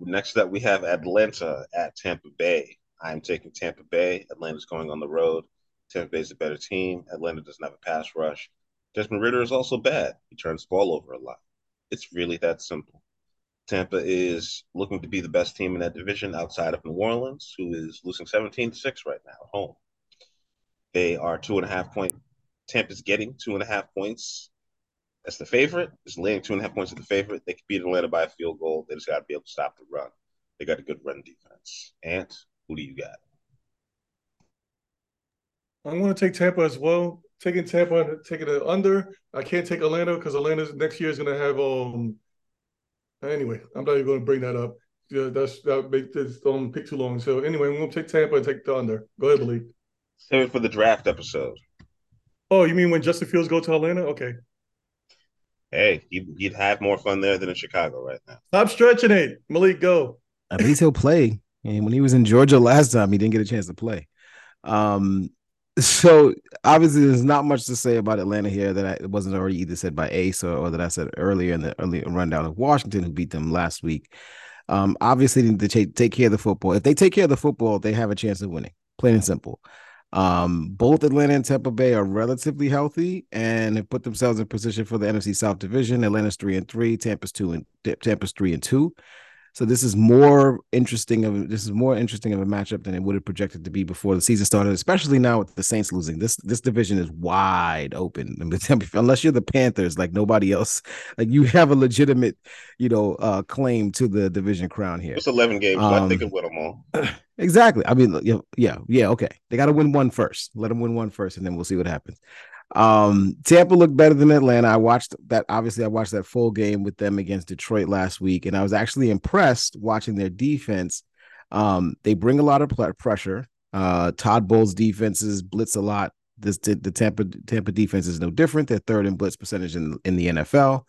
Next up, we have Atlanta at Tampa Bay. I'm taking Tampa Bay. Atlanta's going on the road. Tampa Bay's a better team. Atlanta doesn't have a pass rush. Desmond Ridder is also bad. He turns the ball over a lot. It's really that simple. Tampa is looking to be the best team in that division outside of New Orleans, who is losing 17 to 6 right now at home. They are two and a half point. Tampa's getting two and a half points that's the favorite. It's laying two and a half points to the favorite. They could beat Atlanta by a field goal. They just got to be able to stop the run. They got a good run defense. And Who do you got? I'm going to take Tampa as well. Taking Tampa, taking it under. I can't take Atlanta because Atlanta next year is going to have um. Anyway, I'm not even going to bring that up. Yeah, that's that make this don't pick too long. So anyway, I'm going to take Tampa and take the under. Go ahead, Malik. Save it for the draft episode. Oh, you mean when Justin Fields go to Atlanta? Okay. Hey, you'd have more fun there than in Chicago right now. Stop stretching it, Malik. Go. At least he'll play. And when he was in Georgia last time, he didn't get a chance to play. Um, so obviously there's not much to say about Atlanta here that I, wasn't already either said by Ace or, or, that I said earlier in the early rundown of Washington who beat them last week. Um, obviously they need to take, take care of the football. If they take care of the football, they have a chance of winning. Plain and simple. Um, both Atlanta and Tampa Bay are relatively healthy and have put themselves in position for the NFC South Division. Atlanta's three and three, Tampa's two and Tampa's three and two. So this is more interesting of this is more interesting of a matchup than it would have projected to be before the season started, especially now with the Saints losing. This this division is wide open. Unless you're the Panthers, like nobody else, like you have a legitimate, you know, uh claim to the division crown here. It's 11 games. Um, I think it win them all. Exactly. I mean, yeah, yeah, yeah. Okay, they got to win one first. Let them win one first, and then we'll see what happens. Um, Tampa looked better than Atlanta. I watched that. Obviously, I watched that full game with them against Detroit last week, and I was actually impressed watching their defense. Um, they bring a lot of pressure. Uh, Todd Bowles' defenses blitz a lot. This the Tampa Tampa defense is no different. They're third in blitz percentage in, in the NFL,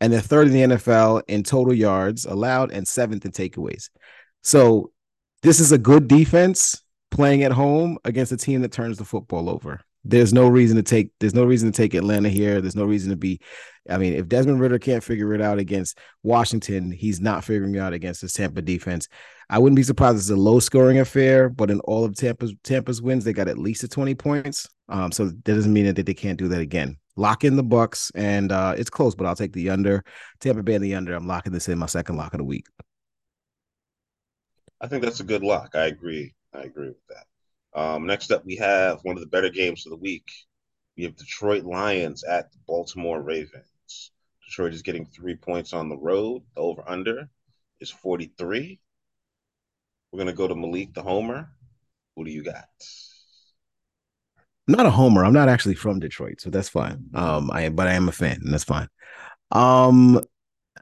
and they're third in the NFL in total yards allowed and seventh in takeaways. So this is a good defense playing at home against a team that turns the football over there's no reason to take there's no reason to take Atlanta here. There's no reason to be I mean, if Desmond Ridder can't figure it out against Washington, he's not figuring it out against this Tampa defense. I wouldn't be surprised it's a low scoring affair, but in all of Tampa's Tampa's wins, they got at least a 20 points. Um, so that doesn't mean that they can't do that again. Lock in the Bucs, and uh, it's close, but I'll take the under. Tampa Bay the under. I'm locking this in my second lock of the week. I think that's a good lock. I agree. I agree with that. Um, next up, we have one of the better games of the week. We have Detroit Lions at the Baltimore Ravens. Detroit is getting three points on the road. The over under is 43. We're going to go to Malik, the homer. Who do you got? Not a homer. I'm not actually from Detroit, so that's fine. Um, I but I am a fan, and that's fine. Um,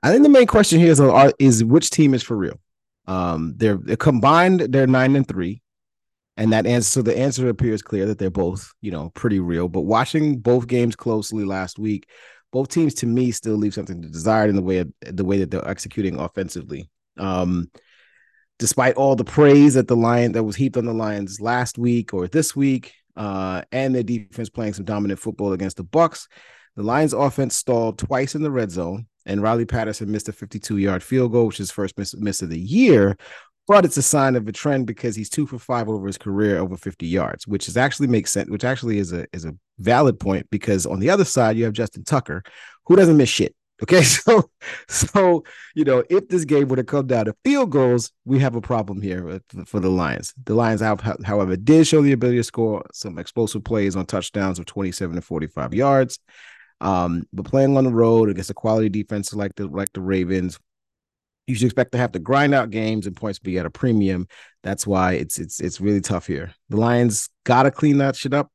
I think the main question here is are, is which team is for real. Um, they're, they're combined. They're nine and three and that answer so the answer appears clear that they're both you know pretty real. But watching both games closely last week both teams to me still leave something to desire in the way of, the way that they're executing offensively. Um despite all the praise that the lion that was heaped on the lions last week or this week uh and their defense playing some dominant football against the Bucs the lions offense stalled twice in the red zone and Riley Patterson missed a 52 yard field goal, which is first miss, miss of the year, but it's a sign of a trend because he's two for five over his career over 50 yards, which is actually makes sense, which actually is a is a valid point because on the other side you have Justin Tucker, who doesn't miss shit. Okay, so so you know if this game were to come down to field goals, we have a problem here for the Lions. The Lions, however, did show the ability to score some explosive plays on touchdowns of 27 to 45 yards. Um, but playing on the road against a quality defense like the like the Ravens, you should expect to have to grind out games and points be at a premium. That's why it's it's it's really tough here. The Lions gotta clean that shit up.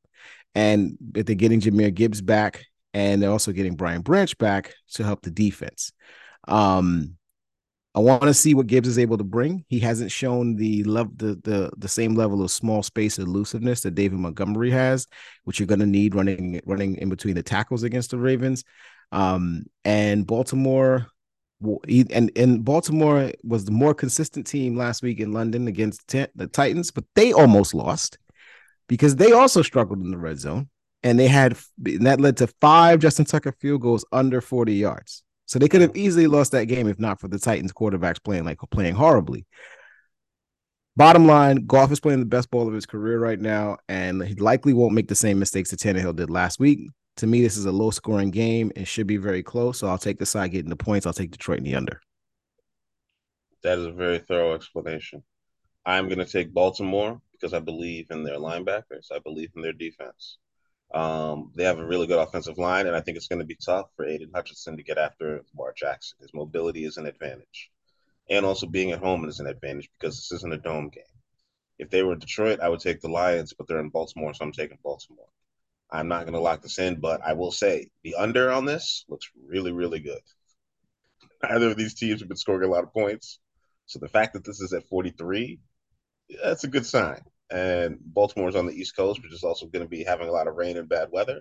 And if they're getting Jahmyr Gibbs back and they're also getting Brian Branch back to help the defense. Um I want to see what Gibbs is able to bring. He hasn't shown the love the the the same level of small space elusiveness that David Montgomery has, which you're going to need running running in between the tackles against the Ravens. Um, and Baltimore, and and Baltimore was the more consistent team last week in London against the Titans, but they almost lost because they also struggled in the red zone, and they had and that led to five Justin Tucker field goals under forty yards. So they could have easily lost that game if not for the Titans quarterbacks playing like playing horribly. Bottom line, Goff is playing the best ball of his career right now, and he likely won't make the same mistakes that Tannehill did last week. To me, this is a low scoring game. It should be very close. So I'll take the side getting the points. I'll take Detroit in the under. That is a very thorough explanation. I'm going to take Baltimore because I believe in their linebackers. I believe in their defense. Um, they have a really good offensive line, and I think it's going to be tough for Aidan Hutchinson to get after Lamar Jackson. His mobility is an advantage, and also being at home is an advantage because this isn't a dome game. If they were Detroit, I would take the Lions, but they're in Baltimore, so I'm taking Baltimore. I'm not going to lock this in, but I will say the under on this looks really, really good. Neither of these teams have been scoring a lot of points. So the fact that this is at 43, that's a good sign. And Baltimore's on the East Coast, which is also going to be having a lot of rain and bad weather.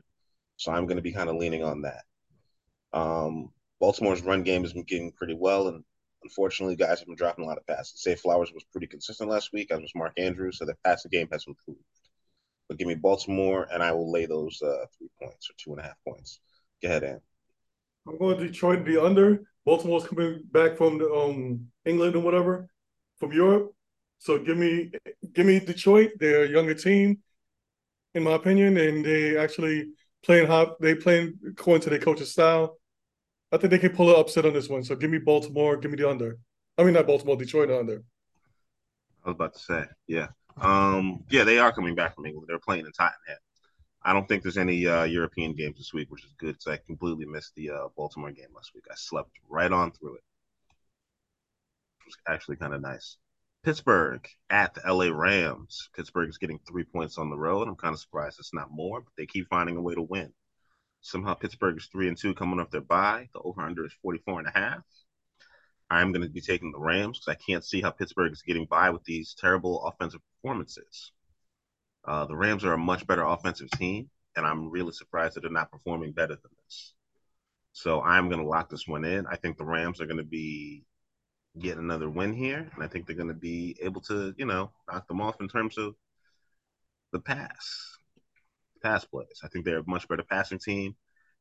So I'm going to be kind of leaning on that. Um, Baltimore's run game has been getting pretty well, and unfortunately, guys have been dropping a lot of passes. Zay Flowers was pretty consistent last week, as was Mark Andrews, so the passing game has improved. But give me Baltimore, and I will lay those uh, three points or two and a half points. Go ahead, Ant. I'm going to Detroit the under. Baltimore's coming back from the, um, England or whatever, from Europe. So give me give me Detroit. They're a younger team, in my opinion, and they actually playing hot. They playing according to their coach's style. I think they can pull an upset on this one. So give me Baltimore. Give me the under. I mean, not Baltimore, Detroit under. I was about to say, yeah, um, yeah, they are coming back from England. They're playing in Tottenham. I don't think there's any uh, European games this week, which is good because I completely missed the uh, Baltimore game last week. I slept right on through it. It was actually kind of nice. Pittsburgh at the LA Rams. Pittsburgh is getting three points on the road. I'm kind of surprised it's not more, but they keep finding a way to win. Somehow Pittsburgh is three and two coming off their bye. The over under is 44 and a half. I'm going to be taking the Rams because I can't see how Pittsburgh is getting by with these terrible offensive performances. Uh, the Rams are a much better offensive team, and I'm really surprised that they're not performing better than this. So I'm going to lock this one in. I think the Rams are going to be getting another win here, and I think they're going to be able to, you know, knock them off in terms of the pass, pass plays. I think they're a much better passing team,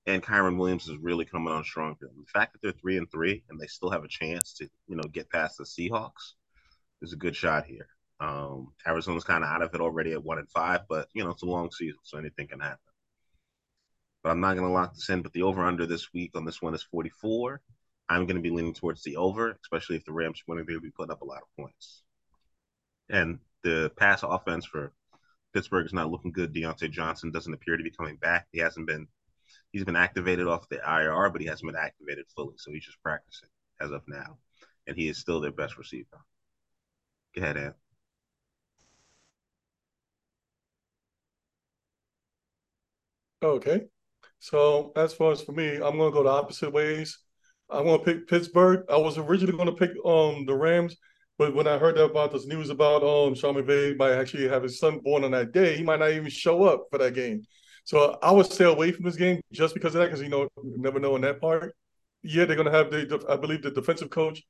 and Kyren Williams is really coming on strong for them. The fact that they're three and three and they still have a chance to, you know, get past the Seahawks is a good shot here. Um, Arizona's kind of out of it already at one and five, but you know it's a long season, so anything can happen. But I'm not going to lock this in. But the over under this week on this one is 44. I'm going to be leaning towards the over, especially if the Rams win. They'll be putting up a lot of points. And the pass offense for Pittsburgh is not looking good. Diontae Johnson doesn't appear to be coming back. He hasn't been. He's been activated off the IR, but he hasn't been activated fully, so he's just practicing as of now, and he is still their best receiver. Go ahead, Ant. Okay. So as far as for me, I'm gonna go the opposite ways. I'm gonna pick Pittsburgh. I was originally gonna pick um the Rams, but when I heard about this news about um Sean McVay might actually have his son born on that day, he might not even show up for that game. So I would stay away from this game just because of that, because you know, never know in that part. Yeah, they're gonna have the I believe the defensive coach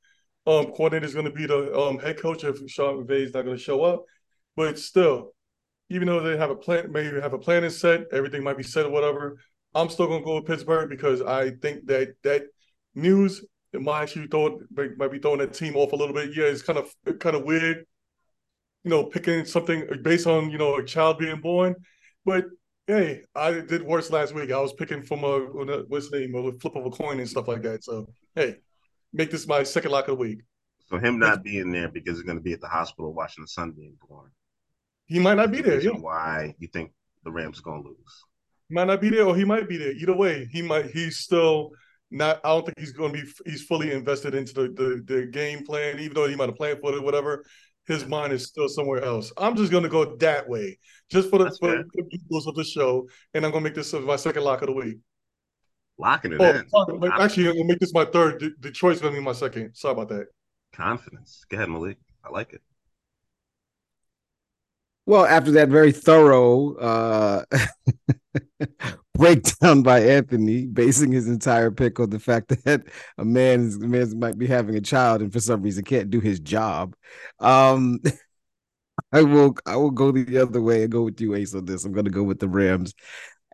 um coordinator is gonna be the um head coach if Sean McVay is not gonna show up. But still, even though they have a plan, maybe have a plan in set, everything might be set or whatever. I'm still gonna go with Pittsburgh because I think that that news might actually throw might be throwing that team off a little bit. Yeah, it's kind of kind of weird, you know, picking something based on you know a child being born. But hey, I did worse last week. I was picking from a what's the name, a flip of a coin and stuff like that. So hey, make this my second lock of the week. So him not being there because he's going to be at the hospital watching the son being born. He might not be there. Yeah. Why you think the Rams are gonna lose? He might not be there, or he might be there. Either way, he might. He's still not. I don't think he's going to be. He's fully invested into the, the, the game plan, even though he might have planned for it, whatever. His mind is still somewhere else. I'm just going to go that way, just for the That's for the people of the show, and I'm going to make this my second lock of the week. Locking it oh, in. Sorry, actually, I'm going to make this my third. Detroit's going to be my second. Sorry about that. Confidence. Go ahead, Malik. I like it. Well, after that very thorough uh, breakdown by Anthony, basing his entire pick on the fact that a man, a man might be having a child and for some reason can't do his job, um, I will I will go the other way and go with you, Ace, on this. I'm going to go with the Rams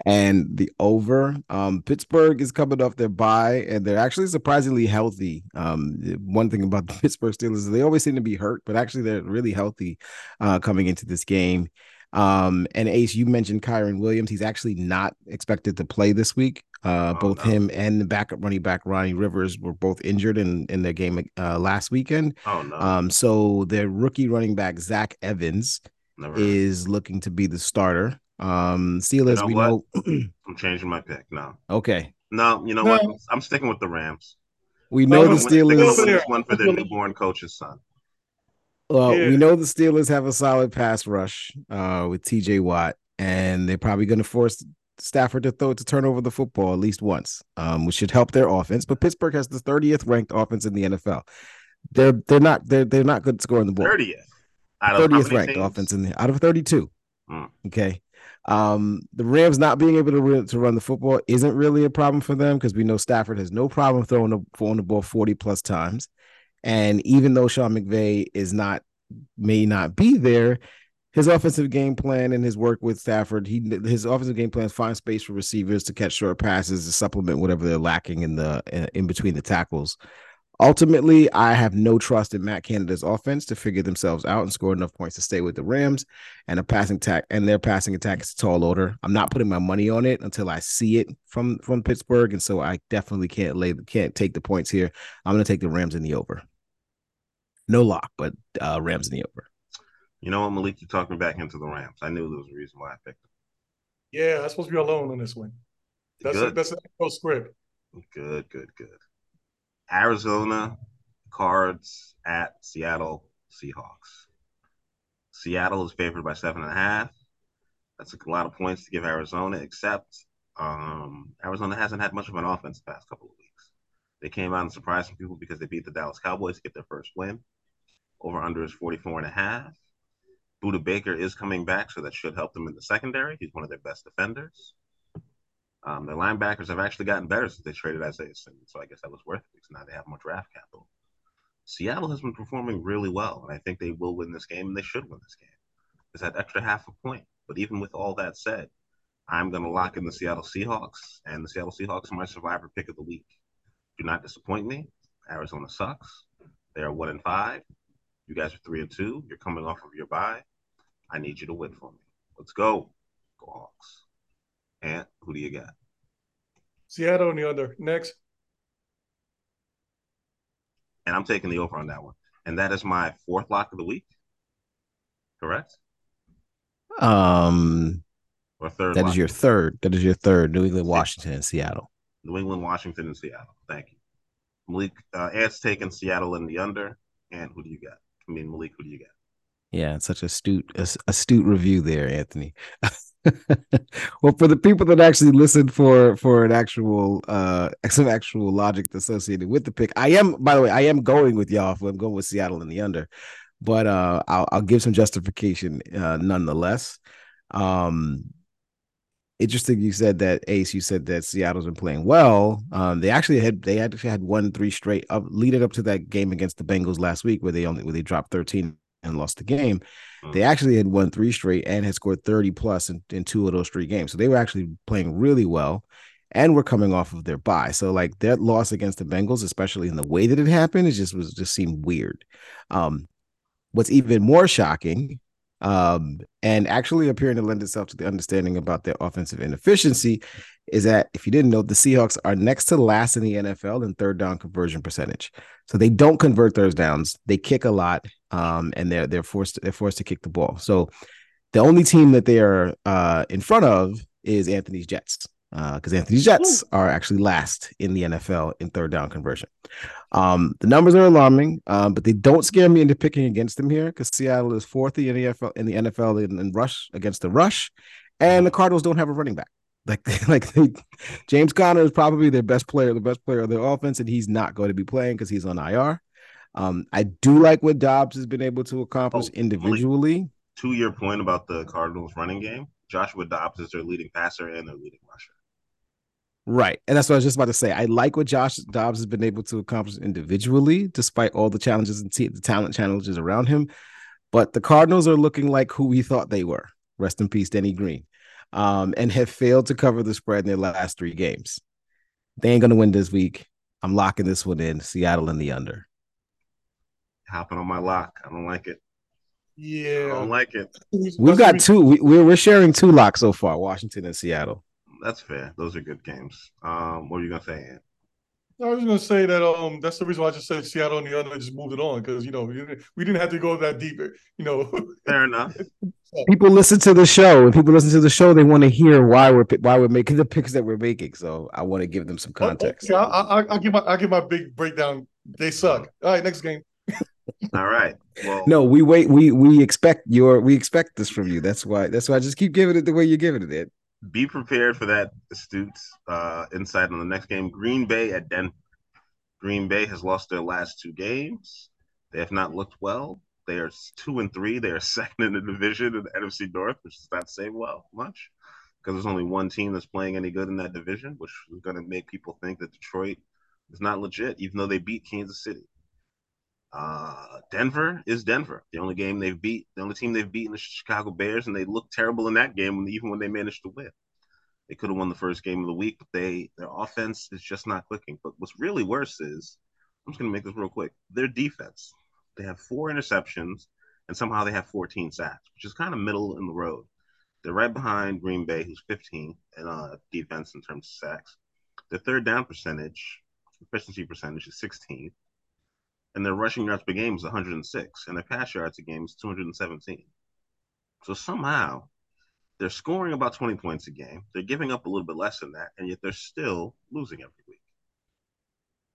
and the over. Um, Pittsburgh is coming off their bye, and they're actually surprisingly healthy. Um, one thing about the Pittsburgh Steelers is they always seem to be hurt, but actually they're really healthy uh, coming into this game. Um, and Ace, you mentioned Kyren Williams. He's actually not expected to play this week. Uh, oh, both no. him and the backup running back Ronnie Rivers were both injured in in their game uh, last weekend. Oh no! Um, so their rookie running back Zach Evans Never is looking to be the starter. Um, Steelers, you know we what? know. I'm changing my pick. No. Okay. No, you know no. what? I'm sticking with the Rams. We know the Steelers. This one for their newborn coach's son. Well, yeah. we know the Steelers have a solid pass rush uh, with TJ Watt, and they're probably going to force Stafford to throw to turn over the football at least once, um, which should help their offense. But Pittsburgh has the 30th ranked offense in the NFL. They're they're not they're they're not good scoring the ball. 30th. 30th ranked teams? offense in the out of 32. Mm. Okay. Um, the Rams not being able to, to run the football isn't really a problem for them because we know Stafford has no problem throwing the, throwing the ball 40 plus times. And even though Sean McVay is not may not be there, his offensive game plan and his work with Stafford, he his offensive game plans find space for receivers to catch short passes to supplement whatever they're lacking in the in between the tackles. Ultimately, I have no trust in Matt Canada's offense to figure themselves out and score enough points to stay with the Rams. And a passing attack and their passing attack is a tall order. I'm not putting my money on it until I see it from from Pittsburgh, and so I definitely can't lay can't take the points here. I'm going to take the Rams in the over. No lock, but uh, Rams in the over. You know what, Malik? You talked me back into the Rams. I knew there was a reason why I picked them. Yeah, I'm supposed to be alone on this one. That's good. A, that's a script. Good, good, good. Arizona Cards at Seattle Seahawks. Seattle is favored by seven and a half. That's a lot of points to give Arizona, except um, Arizona hasn't had much of an offense the past couple of weeks. They came out and surprised some people because they beat the Dallas Cowboys to get their first win. Over under is 44 and a half. Budda Baker is coming back, so that should help them in the secondary. He's one of their best defenders. Um, their linebackers have actually gotten better since they traded Isaiah Simmons, so I guess that was worth it because now they have more draft capital. Seattle has been performing really well, and I think they will win this game, and they should win this game. It's that extra half a point. But even with all that said, I'm going to lock in the Seattle Seahawks, and the Seattle Seahawks are my survivor pick of the week. Do not disappoint me. Arizona sucks. They are one and five. You guys are three and two. You're coming off of your bye. I need you to win for me. Let's go. Go Hawks. And who do you got? Seattle on the under. Next. And I'm taking the over on that one. And that is my fourth lock of the week. Correct? Um or third. That lock. is your third. That is your third. New England, Washington, and Seattle. New England, Washington, and Seattle. Thank you. Malik uh Ed's taking Seattle in the under. And who do you got? I mean Malik, who do you got? Yeah, it's such astute astute review there, Anthony. well, for the people that actually listen for for an actual uh some actual logic associated with the pick, I am by the way, I am going with y'all. I'm going with Seattle in the under, but uh I'll, I'll give some justification uh, nonetheless. Um, interesting you said that Ace. You said that Seattle's been playing well. Um, they actually had they actually had one three straight up leading up to that game against the Bengals last week, where they only where they dropped thirteen and lost the game. They mm. actually had won three straight and had scored 30 plus in, in two of those three games. So they were actually playing really well and were coming off of their bye. So like that loss against the Bengals, especially in the way that it happened, it just was just seemed weird. Um, what's even more shocking um, and actually appearing to lend itself to the understanding about their offensive inefficiency is that if you didn't know, the Seahawks are next to last in the NFL in third down conversion percentage. So they don't convert third downs; they kick a lot, um, and they're they're forced they're forced to kick the ball. So the only team that they are uh, in front of is Anthony's Jets because uh, Anthony's Jets are actually last in the NFL in third down conversion. Um, the numbers are alarming, um, but they don't scare me into picking against them here because Seattle is fourth in the NFL in the NFL in, in, rush against the rush, and the Cardinals don't have a running back. Like like they, James Conner is probably their best player, the best player of their offense, and he's not going to be playing because he's on IR. Um, I do like what Dobbs has been able to accomplish oh, individually. To your point about the Cardinals running game, Joshua Dobbs is their leading passer and their leading rusher. Right. And that's what I was just about to say. I like what Josh Dobbs has been able to accomplish individually, despite all the challenges and t- the talent challenges around him. But the Cardinals are looking like who we thought they were. Rest in peace, Denny Green. Um, and have failed to cover the spread in their last three games. They ain't gonna win this week. I'm locking this one in. Seattle in the under. Hopping on my lock. I don't like it. Yeah, I don't like it. We've got two. We, we're sharing two locks so far: Washington and Seattle that's fair. Those are good games. Um, what are you gonna say? Ian? I was gonna say that um that's the reason why I just said Seattle and the other I just moved it on because you know we didn't have to go that deep. You know, fair enough. people listen to the show, and people listen to the show. They want to hear why we're why we're making the picks that we're making. So I want to give them some context. Okay, I, I, I give my I give my big breakdown. They suck. All right, next game. All right. Well, no, we wait. We we expect your we expect this from you. That's why. That's why I just keep giving it the way you're giving it. Be prepared for that astute uh, insight on the next game. Green Bay at Denver. Green Bay has lost their last two games. They have not looked well. They are two and three. They are second in the division in the NFC North, which does not say well much because there's only one team that's playing any good in that division, which is going to make people think that Detroit is not legit, even though they beat Kansas City. Uh, Denver is Denver. The only game they've beat, the only team they've beaten the Chicago Bears, and they looked terrible in that game, even when they managed to win. They could have won the first game of the week, but they their offense is just not clicking. But what's really worse is, I'm just going to make this real quick. Their defense. They have four interceptions, and somehow they have 14 sacks, which is kind of middle in the road. They're right behind Green Bay, who's 15 in uh, defense in terms of sacks. Their third down percentage, efficiency percentage, is 16 and their rushing yards per game is 106, and their pass yards per game is 217. So somehow they're scoring about 20 points a game. They're giving up a little bit less than that, and yet they're still losing every week.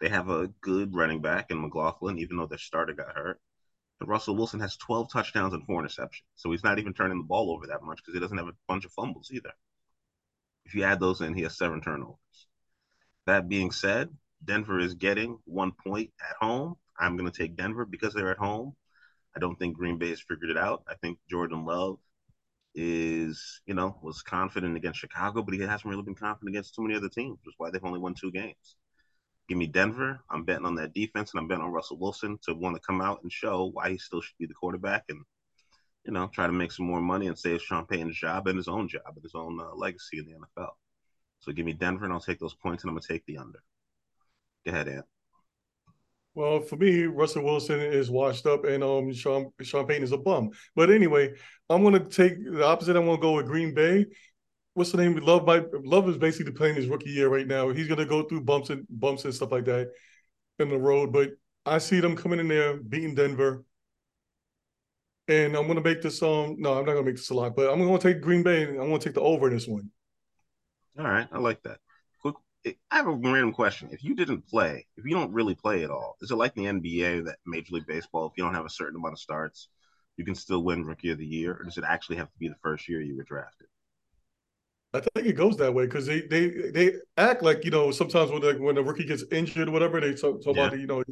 They have a good running back in McLaughlin, even though their starter got hurt. Russell Wilson has 12 touchdowns and four interceptions. So he's not even turning the ball over that much because he doesn't have a bunch of fumbles either. If you add those in, he has seven turnovers. That being said, Denver is getting one point at home I'm going to take Denver because they're at home. I don't think Green Bay has figured it out. I think Jordan Love is, you know, was confident against Chicago, but he hasn't really been confident against too many other teams, which is why they've only won two games. Give me Denver. I'm betting on that defense, and I'm betting on Russell Wilson to want to come out and show why he still should be the quarterback and, you know, try to make some more money and save Sean Payton's job and his own job and his own uh, legacy in the NFL. So give me Denver, and I'll take those points, and I'm going to take the under. Go ahead, Ant. Well, for me, Russell Wilson is washed up, and um, Sean Sean Payton is a bum. But anyway, I'm to take the opposite. I'm to go with Green Bay. What's the name? Love my Love is basically playing his rookie year right now. He's to go through bumps and bumps and stuff like that in the road. But I see them coming in there beating Denver, and I'm to make this. Um, no, I'm not to make this a lot, but I'm to take Green Bay. and I'm to take the over in this one. All right, I like that. I have a random question. If you didn't play, if you don't really play at all, is it like the NBA that Major League Baseball? If you don't have a certain amount of starts, you can still win Rookie of the Year, or does it actually have to be the first year you were drafted? I think it goes that way because they they they act like you know sometimes when the, when the rookie gets injured or whatever they talk, talk yeah. about you know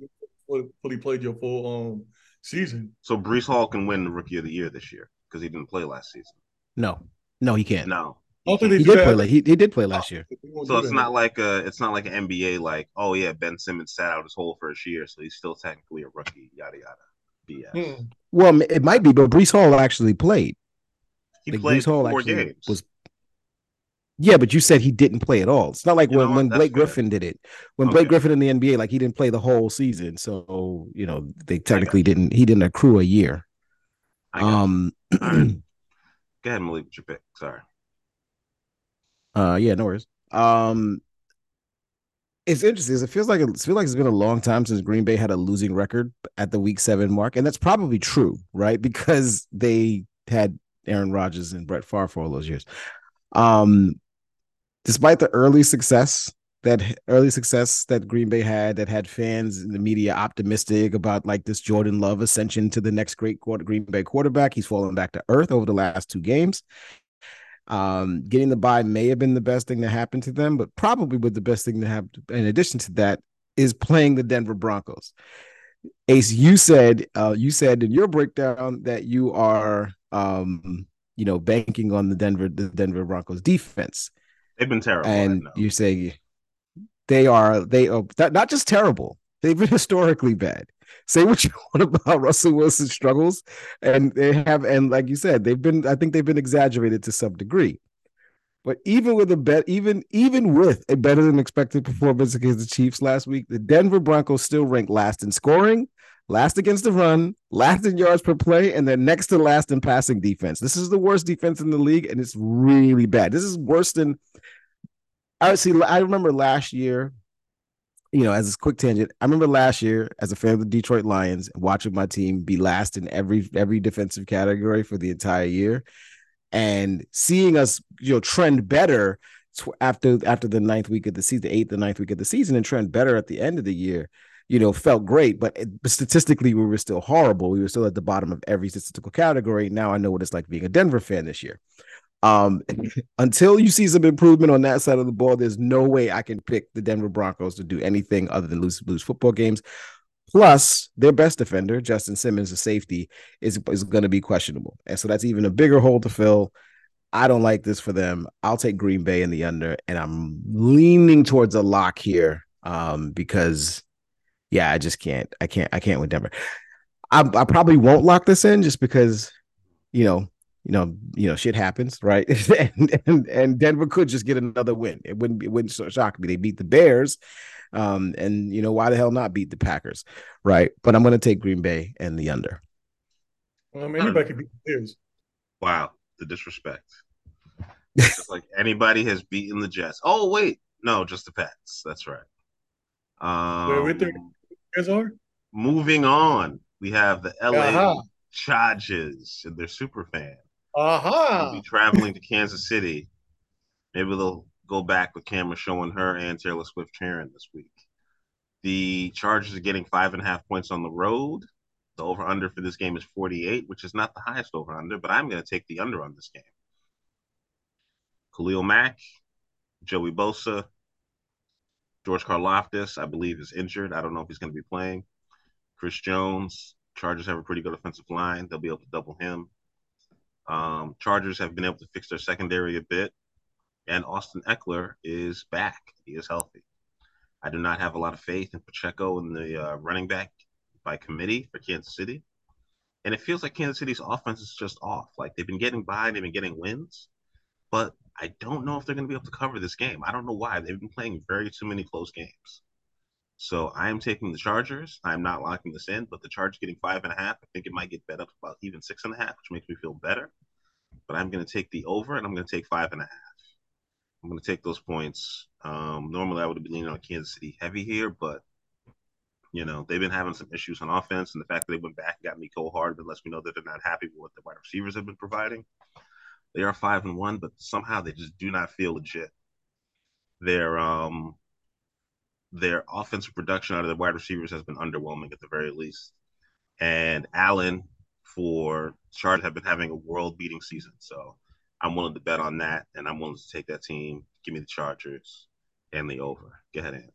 fully played your full um season. So Breece Hall can win the Rookie of the Year this year because he didn't play last season. No, no, he can't. No, he, he did play. Like, he, he did play last year. So it's not like a it's not like an NBA like oh yeah Ben Simmons sat out his whole first year so he's still technically a rookie yada yada BS. Hmm. Well, it might be, but Breece Hall actually played. He like, played Breece Hall four games. Was yeah, but you said he didn't play at all. It's not like you when, when Blake Griffin did it. When okay. Blake Griffin in the NBA, like he didn't play the whole season. So, you know, they technically didn't he didn't accrue a year. Um right. Go ahead, Malik, with your pick. Sorry. Uh, yeah, no worries. Um, it's interesting. It feels like it feels like it's been a long time since Green Bay had a losing record at the Week Seven mark, and that's probably true, right? Because they had Aaron Rodgers and Brett Favre for all those years. Um, despite the early success that early success that Green Bay had, that had fans in the media optimistic about like this Jordan Love ascension to the next great quarter, Green Bay quarterback, he's fallen back to earth over the last two games. Um, getting the bye may have been the best thing that happened to them, but probably with the best thing to happen in addition to that is playing the Denver Broncos. Ace, you said uh, you said in your breakdown that you are um, you know banking on the Denver the Denver Broncos defense. They've been terrible, and you say they are they are not just terrible. They've been historically bad say what you want about Russell Wilson's struggles, and they have, and like you said, they've been. I think they've been exaggerated to some degree. But even with a bet, even even with a better than expected performance against the Chiefs last week, the Denver Broncos still rank last in scoring, last against the run, last in yards per play, and then next to last in passing defense. This is the worst defense in the league, and it's really bad. This is worse than I see. I remember last year you know, as a quick tangent, I remember last year as a fan of the Detroit Lions, watching my team be last in every every defensive category for the entire year, and seeing us, you know, trend better after after the ninth week of the season, the eighth, the ninth week of the season, and trend better at the end of the year. you know, felt great, but, it, but statistically we were still horrible. We were still at the bottom of every statistical category. Now I know what it's like being a Denver fan this year. Um, until you see some improvement on that side of the ball, there's no way I can pick the Denver Broncos to do anything other than lose lose football games. Plus, their best defender, Justin Simmons, the safety, is is going to be questionable, and so that's even a bigger hole to fill. I don't like this for them. I'll take Green Bay in the under, and I'm leaning towards a lock here um, because, yeah, I just can't. I can't. I can't with Denver. I, I probably won't lock this in just because, you know, you know, you know, shit happens, right? and, and, and Denver could just get another win. It wouldn't it wouldn't shock me. They beat the Bears, um, and you know why the hell not beat the Packers, right? But I'm going to take Green Bay and the under. Um, anybody could beat the Bears. Wow, the disrespect. just like anybody has beaten the Jets. Oh wait, no, just the Pats. That's right. Um, Wait, the Bears are moving on. We have the LA uh-huh. Chargers and their super fan. Uh-huh. We'll be traveling to Kansas City. Maybe they'll go back with camera showing her and Taylor Swift cheering this week. The Chargers are getting five and a half points on the road. The over under for this game is 48, which is not the highest over under, but I'm going to take the under on this game. Khalil Mack, Joey Bosa, George Karlaftis, I believe, is injured. I don't know if he's going to be playing. Chris Jones, Chargers have a pretty good offensive line. They'll be able to double him. Um, Chargers have been able to fix their secondary a bit, and Austin Ekeler is back. He is healthy. I do not have a lot of faith in Pacheco and the uh, running back by committee for Kansas City. And it feels like Kansas City's offense is just off. Like they've been getting by, they've been getting wins, but I don't know if they're going to be able to cover this game. I don't know why. They've been playing very too many close games. So I am taking the Chargers. I'm not locking this in, but the Chargers getting five and a half. I think it might get bet up about even six and a half, which makes me feel better. But I'm going to take the over, and I'm going to take five and a half. I'm going to take those points. Um, normally, I would be leaning on Kansas City heavy here, but you know they've been having some issues on offense, and the fact that they went back and got Mecole Hardman lets me know that they're not happy with what the wide receivers have been providing. They are five and one, but somehow they just do not feel legit. They're um their offensive production out of the wide receivers has been underwhelming at the very least. And Allen for Chargers have been having a world beating season. So I'm willing to bet on that and I'm willing to take that team. Give me the Chargers and the over. Go ahead, Ant.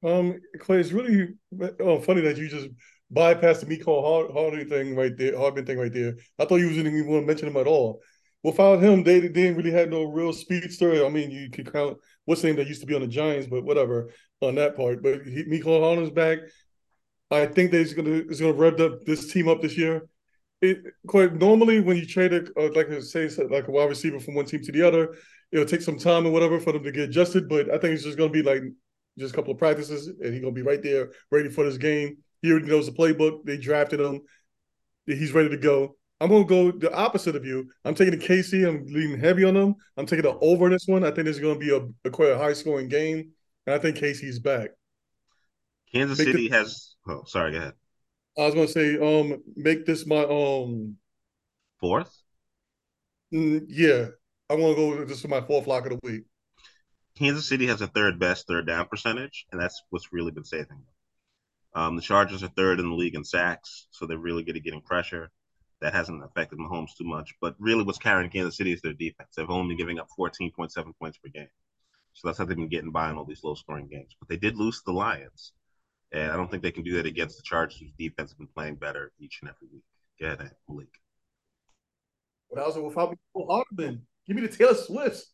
Um, Clay, it's really oh, funny that you just bypassed the Mecole Hardman thing right there, Hardman thing right there. I thought you was even want to mention him at all without him, they, they didn't really have no real speedster. I mean, you could count what's the name that used to be on the Giants, but whatever on that part. But he, Mecole Hardman's back. I think they're gonna is gonna rev up this team up this year. It quite normally when you trade uh, like I say, like a wide receiver from one team to the other, it'll take some time or whatever for them to get adjusted. But I think it's just gonna be like just a couple of practices, and he's gonna be right there, ready for this game. He already knows the playbook. They drafted him. He's ready to go. I'm gonna go the opposite of you. I'm taking the KC. I'm leaning heavy on them. I'm taking the over in this one. I think this is gonna be a, a quite a high scoring game, and I think KC's back. Kansas make City has. Oh, sorry. Go ahead. I was gonna say, um, make this my um fourth. Mm, yeah, I want to go. This is my fourth lock of the week. Kansas City has a third best third down percentage, and that's what's really been saving them. Um, the Chargers are third in the league in sacks, so they're really good at getting pressure that hasn't affected Mahomes too much. But really, what's carrying Kansas City is their defense. They've only been giving up 14.7 points per game. So that's how they've been getting by in all these low scoring games. But they did lose to the Lions. And I don't think they can do that against the Chargers, whose defense has been playing better each and every week. Go ahead, Malik. But also, without me, Hardman, give me the Taylor Swift.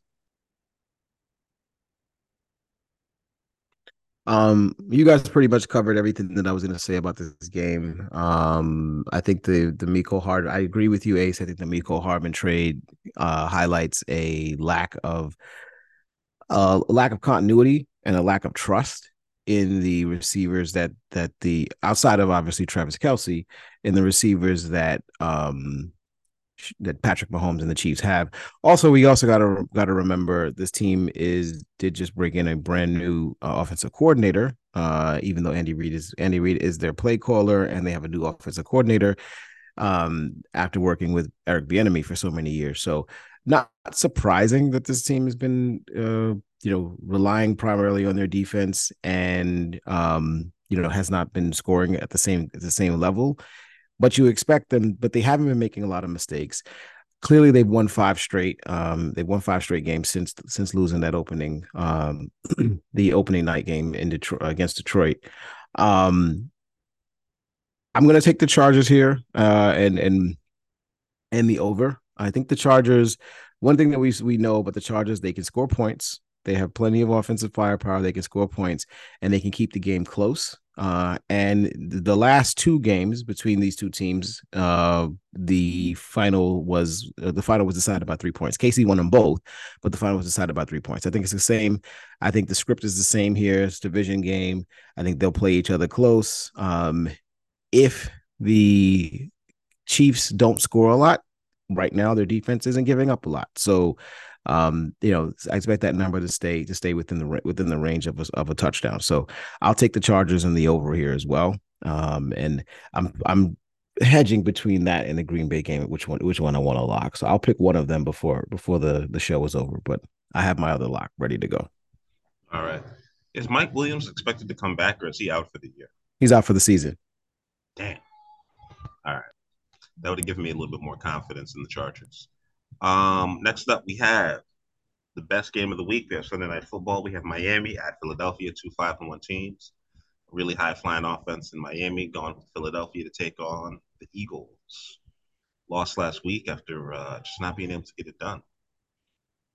Um, you guys pretty much covered everything that I was going to say about this game. Um, I think the the Mecole Hard, I agree with you, Ace. I think the Mecole Hardman trade uh, highlights a lack of uh, lack of continuity and a lack of trust in the receivers that that the outside of obviously Travis Kelce in the receivers that um that Patrick Mahomes and the Chiefs have. Also, we also got to got to remember this team is did just bring in a brand new uh, offensive coordinator. Uh, even though Andy Reid is Andy Reid is their play caller, and they have a new offensive coordinator. Um, after working with Eric Bieniemy for so many years, so not surprising that this team has been uh, you know, relying primarily on their defense and um, you know, has not been scoring at the same at the same level. But you expect them, but they haven't been making a lot of mistakes. Clearly, they've won five straight. Um, they've won five straight games since since losing that opening, um, the opening night game in Detroit against Detroit. Um, I'm going to take the Chargers here, uh, and and and the over. I think the Chargers. One thing that we we know about the Chargers, they can score points. They have plenty of offensive firepower. They can score points and they can keep the game close. Uh, and the last two games between these two teams, uh, the final was uh, the final was decided by three points. KC won them both, but the final was decided by three points. I think it's the same. I think the script is the same here. It's division game. I think they'll play each other close. Um, if the Chiefs don't score a lot right now, their defense isn't giving up a lot. So um, you know, I expect that number to stay to stay within the within the range of a, of a touchdown. So I'll take the Chargers and the over here as well. Um, and I'm I'm hedging between that and the Green Bay game, which one which one I want to lock. So I'll pick one of them before before the the show is over. But I have my other lock ready to go. All right. Is Mike Williams expected to come back, or is he out for the year? He's out for the season. Damn. All right. That would have given me a little bit more confidence in the Chargers. Um, next up, we have the best game of the week. We have Sunday Night Football. We have Miami at Philadelphia, two five and one teams. Really high flying offense in Miami, going to Philadelphia to take on the Eagles. Lost last week after uh, just not being able to get it done.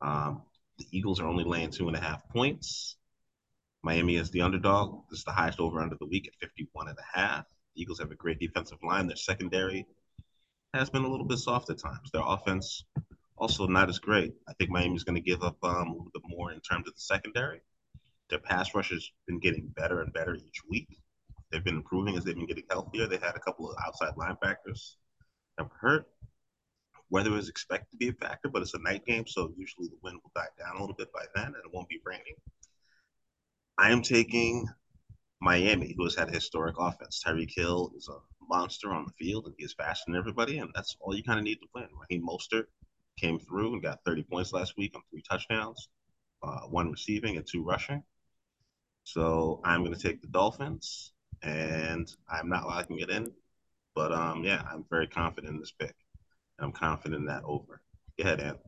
Um, the Eagles are only laying two and a half points. Miami is the underdog. This is the highest over under the week at 51 and a half. The Eagles have a great defensive line. Their secondary has been a little bit soft at times. Their offense also not as great. I think Miami's going to give up um, a little bit more in terms of the secondary. Their pass rush has been getting better and better each week. They've been improving as they've been getting healthier. They had a couple of outside linebackers that were hurt. Weather is expected to be a factor, but it's a night game, so usually the wind will die down a little bit by then, and it won't be raining. I am taking Miami, who has had a historic offense. Tyreek Hill is a monster on the field, and he is faster than everybody, and that's all you kind of need to win. Raheem Mostert came through and got 30 points last week on three touchdowns, uh, one receiving and two rushing. So I'm going to take the Dolphins, and I'm not locking it in, but um, yeah, I'm very confident in this pick. And I'm confident in that over. Go ahead, Ant.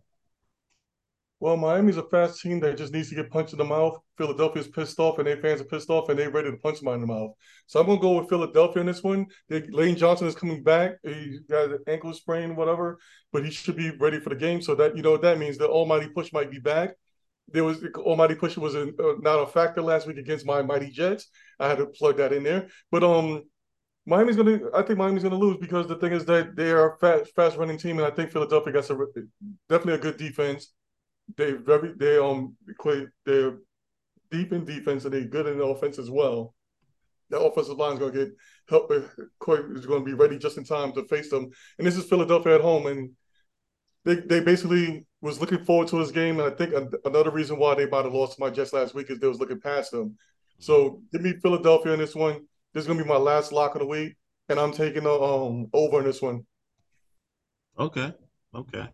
Well, Miami's a fast team that just needs to get punched in the mouth. Philadelphia's pissed off, and their fans are pissed off, and they're ready to punch them in the mouth. So I'm gonna go with Philadelphia in this one. They, Lane Johnson is coming back. He got an ankle sprain, whatever, but he should be ready for the game. So that you know that means the almighty push might be back. There was almighty push was a, uh, not a factor last week against my mighty Jets. I had to plug that in there, but um. Miami's gonna. I think Miami's gonna lose because the thing is that they are a fast, fast running team, and I think Philadelphia got some definitely a good defense they very they um they're deep in defense and they're good in the offense as well. The offensive line is going to get help. Is going to be ready just in time to face them. And this is Philadelphia at home, and they they basically was looking forward to this game. And I think another reason why they might have lost to my Jets last week is they was looking past them. So give me Philadelphia in this one. This is going to be my last lock of the week, and I'm taking the um over in this one. Okay. Okay.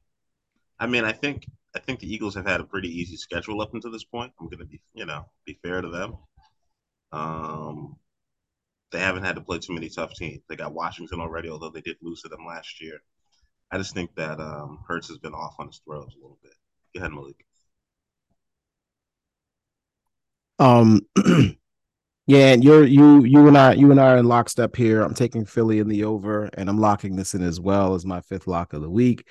I mean, I think I think the Eagles have had a pretty easy schedule up until this point. I'm going to be, you know, be fair to them. Um, they haven't had to play too many tough teams. They got Washington already, although they did lose to them last year. I just think that um, Hurts has been off on his throws a little bit. Go ahead, Malik. Um, yeah, and you're you you and I you and I are in lockstep here. I'm taking Philly in the over, and I'm locking this in as well as my fifth lock of the week.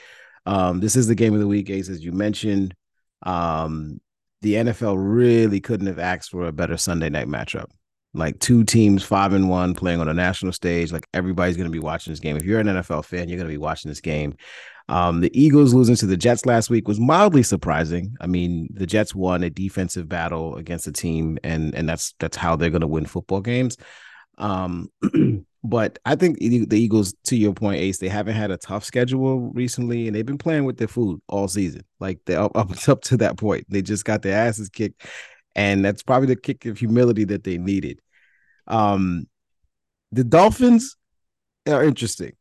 Um, this is the game of the week, Ace, as you mentioned. Um, the NFL really couldn't have asked for a better Sunday night matchup. Like two teams, five and one, playing on a national stage. Like everybody's going to be watching this game. If you're an NFL fan, you're going to be watching this game. Um, the Eagles losing to the Jets last week was mildly surprising. I mean, the Jets won a defensive battle against a team, and and that's that's how they're going to win football games. Um, But I think the Eagles, to your point, Ace, they haven't had a tough schedule recently, and they've been playing with their food all season. Like they up, up up to that point, they just got their asses kicked, and that's probably the kick of humility that they needed. Um, the Dolphins are interesting.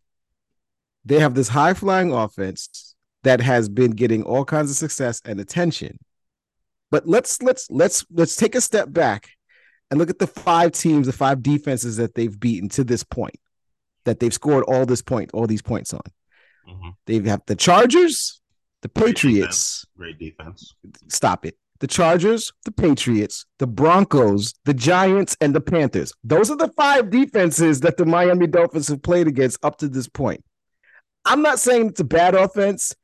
They have this high flying offense that has been getting all kinds of success and attention, But let's let's let's let's take a step back and look at the five teams, the five defenses that they've beaten to this point, that they've scored all this point, all these points on. Mm-hmm. They have the Chargers, the Patriots. Great defense. Great defense. Stop it. The Chargers, the Patriots, the Broncos, the Giants, and the Panthers. Those are the five defenses that the Miami Dolphins have played against up to this point. I'm not saying it's a bad offense.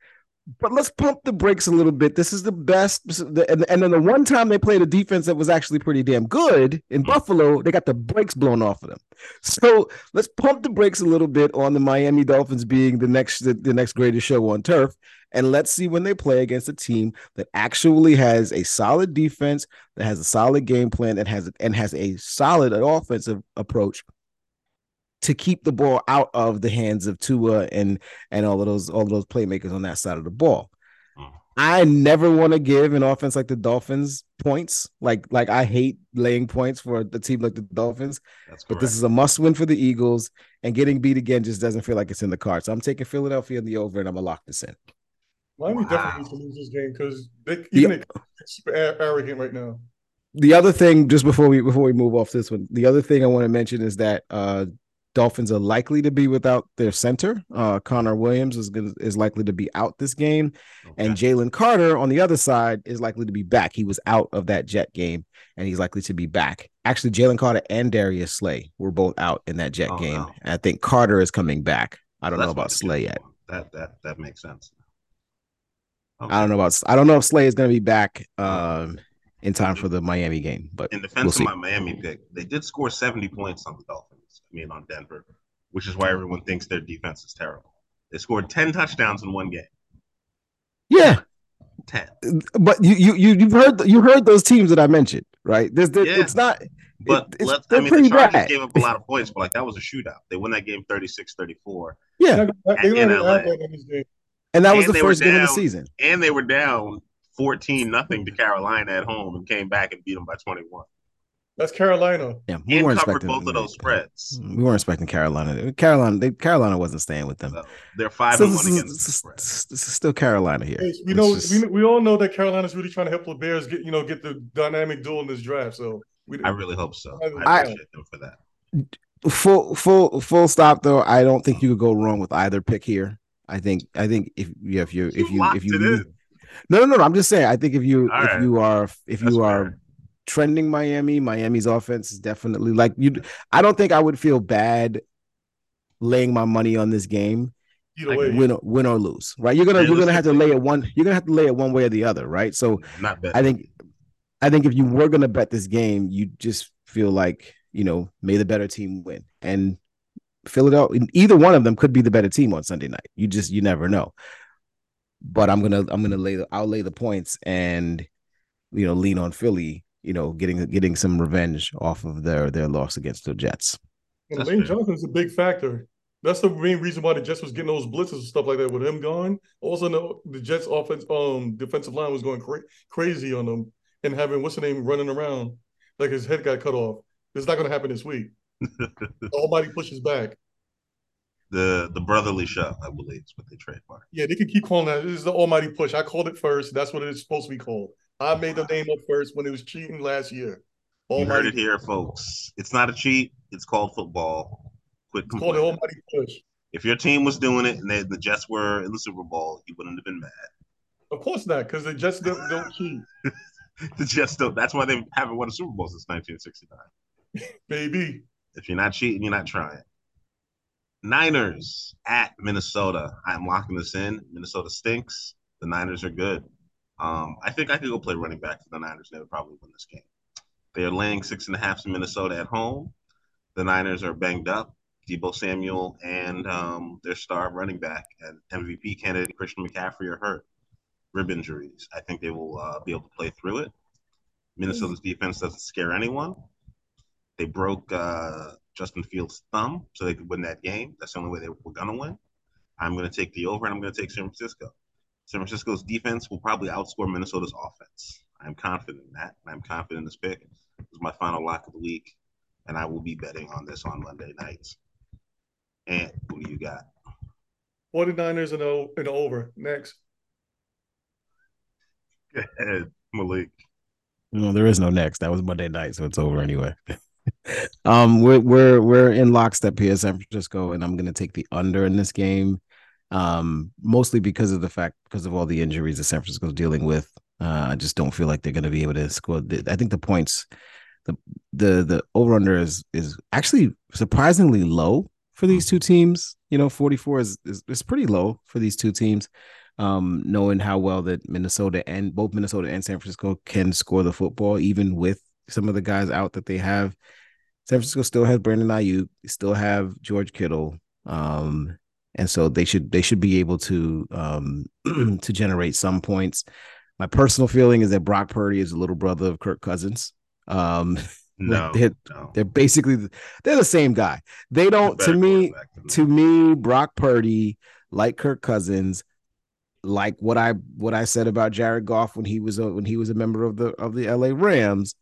But let's pump the brakes a little bit. This is the best. And, and then the one time they played a defense that was actually pretty damn good in mm. Buffalo, they got the brakes blown off of them. So let's pump the brakes a little bit on the Miami Dolphins being the next the, the next greatest show on turf. And let's see when they play against a team that actually has a solid defense, that has a solid game plan, and has and has a solid offensive approach to keep the ball out of the hands of Tua and and all of those all of those playmakers on that side of the ball. Mm. I never want to give an offense like the Dolphins points. Like like I hate laying points for the team like the Dolphins. but this is a must win for the Eagles, and getting beat again just doesn't feel like it's in the cards. So I'm taking Philadelphia in the over, and I'm gonna lock this in. Miami wow. definitely needs to lose this game because they even the, super arrogant right now. The other thing, just before we before we move off this one, the other thing I want to mention is that uh Dolphins are likely to be without their center. Uh, Connor Williams is gonna, is likely to be out this game, okay. and Jalen Carter on the other side is likely to be back. He was out of that Jet game, and he's likely to be back. Actually, Jalen Carter and Darius Slay were both out in that Jet oh, game. I think Carter is coming back. I don't know about Slay yet. That that that makes sense. Okay. I don't know about. I don't know if Slay is going to be back. Um, in time for the Miami game. But in defense we'll of my Miami pick, they did score 70 points on the Dolphins. I mean, on Denver, which is why everyone thinks their defense is terrible. They scored 10 touchdowns in one game. Yeah. 10. But you you you have heard you heard those teams that I mentioned, right? There's there, yeah. it's not but it, let's, I mean, the Chargers bad. gave up a lot of points, but like that was a shootout. They won that game 36-34. Yeah. They in LA. And that was and the first game of the season. And they were down 14 nothing to Carolina at home and came back and beat them by 21. That's Carolina. Yeah, we weren't expecting both of those spreads. We weren't expecting Carolina. Carolina, they, Carolina wasn't staying with them. So they're five so, and one against this, this is still Carolina here. Hey, we know just... we, we all know that Carolina's really trying to help the Bears get you know get the dynamic duel in this draft. So we, I really hope so. I appreciate them for that. Full full full stop though. I don't think you could go wrong with either pick here. I think I think if yeah, if you if you if you, if you no no no I'm just saying I think if you all if right. you are if That's you are fair trending Miami. Miami's offense is definitely like you. I don't think I would feel bad laying my money on this game. Like win, or, win or lose, right? You're gonna you're gonna have to lay it one. You're gonna have to lay it one way or the other, right? So not. I think I think if you were gonna bet this game, you just feel like you know may the better team win, and Philadelphia, either one of them could be the better team on Sunday night. You just you never know. But I'm gonna I'm gonna lay the I'll lay the points and you know lean on Philly you know, getting getting some revenge off of their their loss against the Jets. And Lane Johnson's a big factor. That's the main reason why the Jets was getting those blitzes and stuff like that with him gone. Also, the, the Jets' offense, um, defensive line was going cra- crazy on them and having what's the name running around like his head got cut off. It's not going to happen this week. Almighty pushes back. The the brotherly shove, I believe, is what they trademark. Yeah, they can keep calling that. This is the Almighty push. I called it first. That's what it's supposed to be called. I made the name up first when it was cheating last year. Almighty you heard it here, folks. It's not a cheat. It's called football. Quit it's called the Almighty Push. If your team was doing it and they, the Jets were in the Super Bowl, you wouldn't have been mad. Of course not, because the Jets don't, don't cheat. the Jets don't. That's why they haven't won a Super Bowl since 1969. Maybe. If you're not cheating, you're not trying. Niners at Minnesota. I'm locking this in. Minnesota stinks. The Niners are good. Um, I think I could go play running back for the Niners. They would probably win this game. They are laying six and a half to Minnesota at home. The Niners are banged up. Deebo Samuel and um, their star running back and MVP candidate Christian McCaffrey are hurt. Rib injuries. I think they will uh, be able to play through it. Minnesota's defense doesn't scare anyone. They broke uh, Justin Fields' thumb so they could win that game. That's the only way they were going to win. I'm going to take the over and I'm going to take San Francisco. San Francisco's defense will probably outscore Minnesota's offense. I'm confident in that. I'm confident in this pick. This is my final lock of the week, and I will be betting on this on Monday nights. And who do you got? 49ers and, o- and over. Next. Go ahead, Malik. No, there is no next. That was Monday night, so it's over anyway. um, we're we're we're in lockstep here, San Francisco, and I'm gonna take the under in this game. Um, mostly because of the fact because of all the injuries that San Francisco's dealing with. Uh, I just don't feel like they're gonna be able to score. I think the points, the the the over under is is actually surprisingly low for these two teams. You know, 44 is is, is pretty low for these two teams um, knowing how well that Minnesota and both Minnesota and San Francisco can score the football, even with some of the guys out that they have. San Francisco still has Brandon Aiyuk, still have George Kittle, um, and so they should they should be able to um, to generate some points. My personal feeling is that Brock Purdy is a little brother of Kirk Cousins. Um, no, they're, no. they're basically they're the same guy. They don't to me to me Brock Purdy like Kirk Cousins like what I what I said about Jared Goff when he was a when he was a member of the of the LA Rams,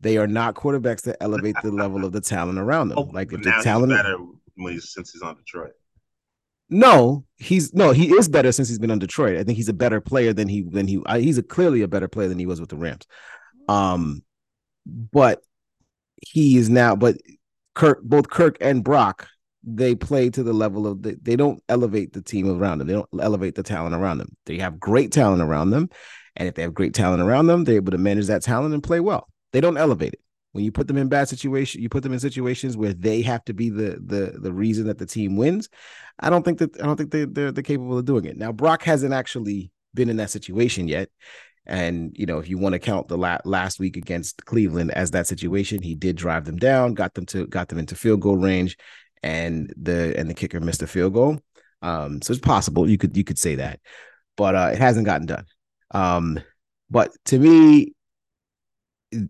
they are not quarterbacks that elevate the level of the talent around them. Oh, like if the talent better since he's on Detroit. No, he's no, he is better since he's been on Detroit. I think he's a better player than he than he he's a clearly a better player than he was with the Rams. Um, but he is now. But Kirk, both Kirk and Brock they play to the level of the, they don't elevate the team around them. They don't elevate the talent around them. They have great talent around them. And if they have great talent around them, they're able to manage that talent and play well. They don't elevate it. When you put them in bad situations, you put them in situations where they have to be the the the reason that the team wins. I don't think that I don't think they, they're they're capable of doing it. Now Brock hasn't actually been in that situation yet. And you know, if you want to count the la- last week against Cleveland as that situation, he did drive them down, got them to got them into field goal range, and the and the kicker missed a field goal. Um, so it's possible you could you could say that, but uh, it hasn't gotten done. Um, but to me,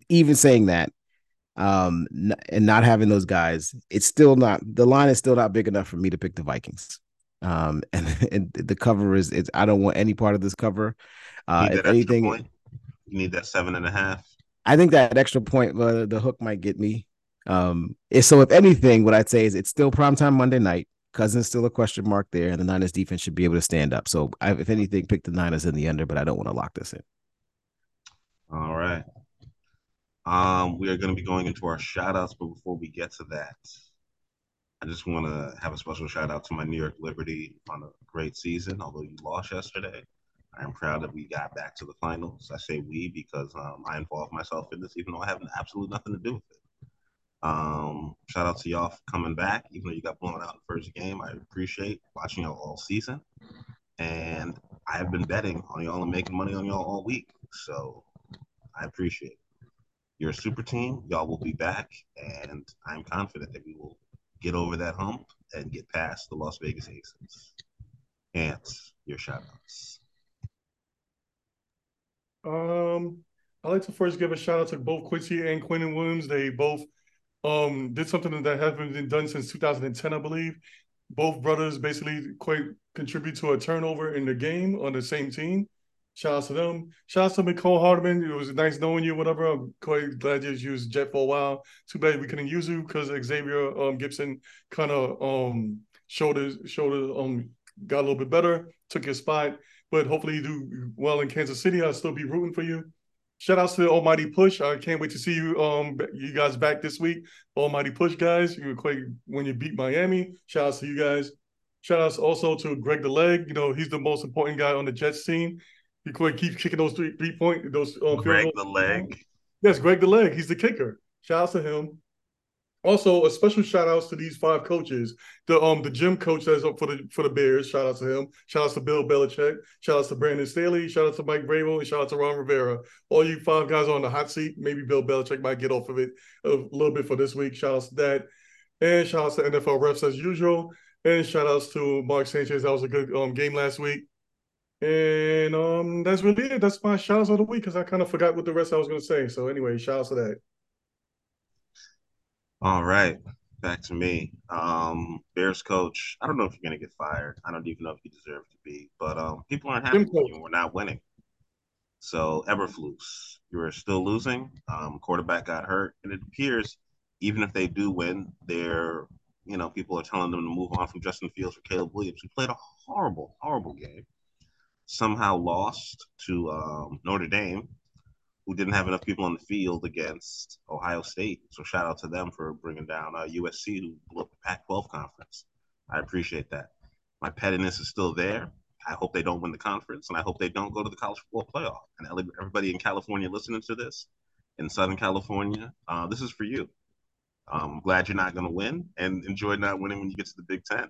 even saying that, um, and not having those guys, it's still not the line is still not big enough for me to pick the Vikings. Um, and, and the cover is it's I don't want any part of this cover. Uh, if anything, you need that seven and a half. I think that extra point, uh, the hook might get me. Um, so if anything, what I'd say is it's still primetime Monday night. Cousins still a question mark there, and the Niners defense should be able to stand up. So, I, if anything, pick the Niners in the under, but I don't want to lock this in. All right. Um, we are going to be going into our shout outs, but before we get to that, I just want to have a special shout out to my New York Liberty on a great season. Although you lost yesterday, I am proud that we got back to the finals. I say we because um, I involved myself in this, even though I have absolutely nothing to do with it. Um, shout out to y'all for coming back, even though you got blown out in the first game. I appreciate watching y'all all season. And I have been betting on y'all and making money on y'all all week. So I appreciate it. You're a super team. Y'all will be back. And I'm confident that we will get over that hump and get past the Las Vegas Aces. Ants, your shout outs. Um, I'd like to first give a shout out to both Quincy and Quinnen Williams. They both um, did something that hasn't been done since 2010, I believe. Both brothers basically quite contribute to a turnover in the game on the same team. Shout out to them. Shout out to Mecole Hardman. It was nice knowing you, whatever. I'm quite glad you used Jet for a while. Too bad we couldn't use you because Xavier um, Gipson kind of um, his, showed um, got a little bit better, took your spot. But hopefully you do well in Kansas City. I'll still be rooting for you. Shout outs to the Almighty Push. I can't wait to see you um you guys back this week. Almighty Push guys. You quite when you beat Miami. Shout outs to you guys. Shout outs also to Greg the Leg. You know, he's the most important guy on the Jets team. He keeps kicking those three three point those um, Greg the Leg. Yes, Greg the Leg. He's the kicker. Shout outs to him. Also, a special shout outs to these five coaches. The um the gym coach that's up for the for the Bears. Shout out to him. Shout out to Bill Belichick. Shout out to Brandon Staley. Shout out to Mike Vrabel and shout out to Ron Rivera. All you five guys on the hot seat. Maybe Bill Belichick might get off of it a little bit for this week. Shout outs to that. And shout outs to NFL refs as usual. And shout outs to Mark Sanchez. That was a good um game last week. And um that's really it. That's my shout outs of the week because I kind of forgot what the rest I was gonna say. So anyway, shout outs to that. All right, back to me. Um, Bears coach. I don't know if you're gonna get fired. I don't even know if you deserve to be, but um, people aren't happy. We're not winning. So Eberflus, you're still losing. Um, quarterback got hurt, and it appears even if they do win, they're you know people are telling them to move on from Justin Fields or Caleb Williams, who played a horrible, horrible game. Somehow lost to um, Notre Dame, who didn't have enough people on the field against Ohio State. So shout out to them for bringing down uh, USC, who blew up the Pac-12 conference. I appreciate that. My pettiness is still there. I hope they don't win the conference, and I hope they don't go to the college football playoff. And everybody in California listening to this, in Southern California, uh, this is for you. I'm glad you're not going to win, and enjoy not winning when you get to the Big Ten.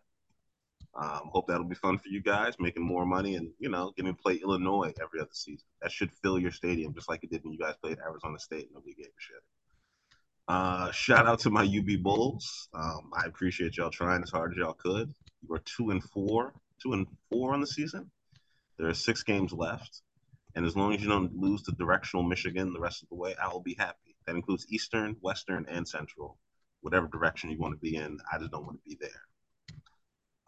Um, hope that'll be fun for you guys, making more money and you know getting to play Illinois every other season. That should fill your stadium just like it did when you guys played Arizona State. Nobody gave a shit. Uh, shout out to my UB Bulls. Um, I appreciate y'all trying as hard as y'all could. You are two and four, two and four on the season. There are six games left, and as long as you don't lose to directional Michigan the rest of the way, I will be happy. That includes Eastern, Western, and Central. Whatever direction you want to be in, I just don't want to be there.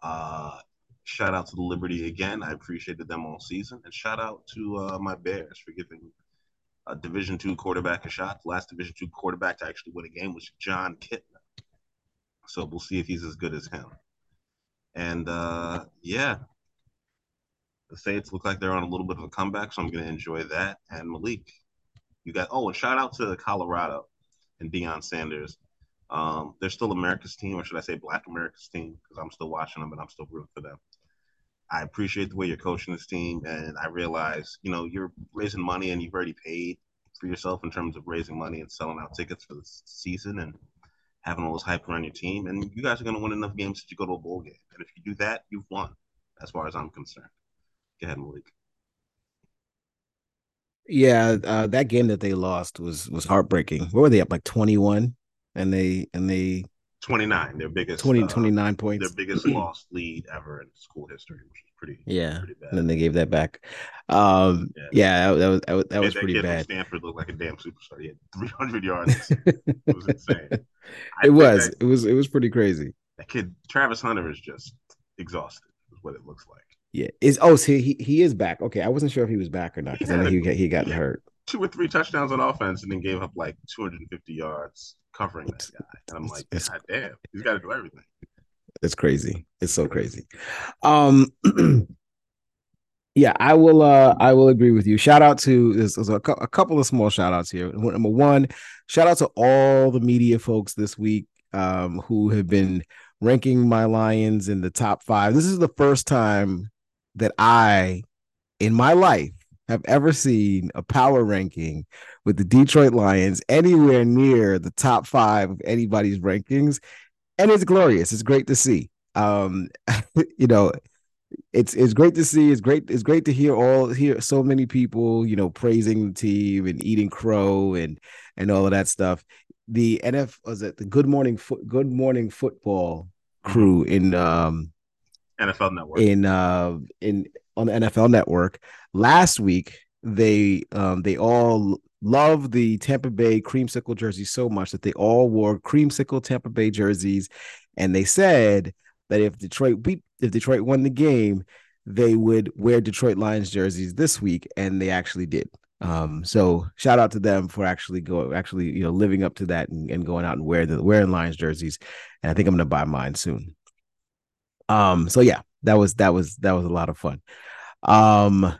Uh, shout out to the Liberty again. I appreciated them all season, and shout out to uh, my Bears for giving a Division two quarterback a shot. The last Division two quarterback to actually win a game was Jon Kitna. So we'll see if he's as good as him. And uh, yeah, the Saints look like they're on a little bit of a comeback, so I'm going to enjoy that. And Malik, you got oh, and shout out to Colorado and Deion Sanders. Um, they're still America's team, or should I say Black America's team, because I'm still watching them and I'm still rooting for them. I appreciate the way you're coaching this team, and I realize, you know, you're raising money and you've already paid for yourself in terms of raising money and selling out tickets for the season and having all this hype around your team. And you guys are going to win enough games you go to a bowl game. And if you do that, you've won, as far as I'm concerned. Go ahead, Malik. Yeah, uh, that game that they lost was was heartbreaking. What were they up like twenty one? And they and they 29 their biggest 20 uh, 29 points. their biggest lost lead ever in school history which is pretty yeah pretty and then they gave that back. Um yeah, yeah that, was that was, that was pretty kid bad. Stanford looked like a damn superstar. He had 300 yards. It was insane. It was that, it was it was pretty crazy. that kid travis hunter is just exhausted is what it looks like. Yeah is oh see he, he is back. Okay i wasn't sure if he was back or not because i know he, he got hurt. Two or three touchdowns on offense and then gave up like 250 yards covering that guy. And I'm like, it's, God damn, he's got to do everything. It's crazy. It's so crazy. Um, yeah, I will. Uh, I will agree with you. Shout out to there's, there's a, a, couple of small shout outs here. Number one, shout out to all the media folks this week um, who have been ranking my Lions in the top five. This is the first time that I, in my life, have ever seen a power ranking with the Detroit Lions anywhere near the top five of anybody's rankings. And it's glorious. It's great to see. Um, you know, it's it's great to see. It's great. It's great to hear all hear so many people, you know, praising the team and eating crow and and all of that stuff. The NF was it the Good Morning Foot Good Morning Football crew in um NFL Network in uh in on the NFL Network last week. They um they all love the Tampa Bay creamsicle jerseys so much that they all wore creamsicle Tampa Bay jerseys, and they said that if Detroit beat if Detroit won the game, they would wear Detroit Lions jerseys this week, and they actually did. Um, so shout out to them for actually go actually you know living up to that and, and going out and wearing the wearing Lions jerseys, and I think I'm gonna buy mine soon. Um, so yeah, that was that was that was a lot of fun. Um,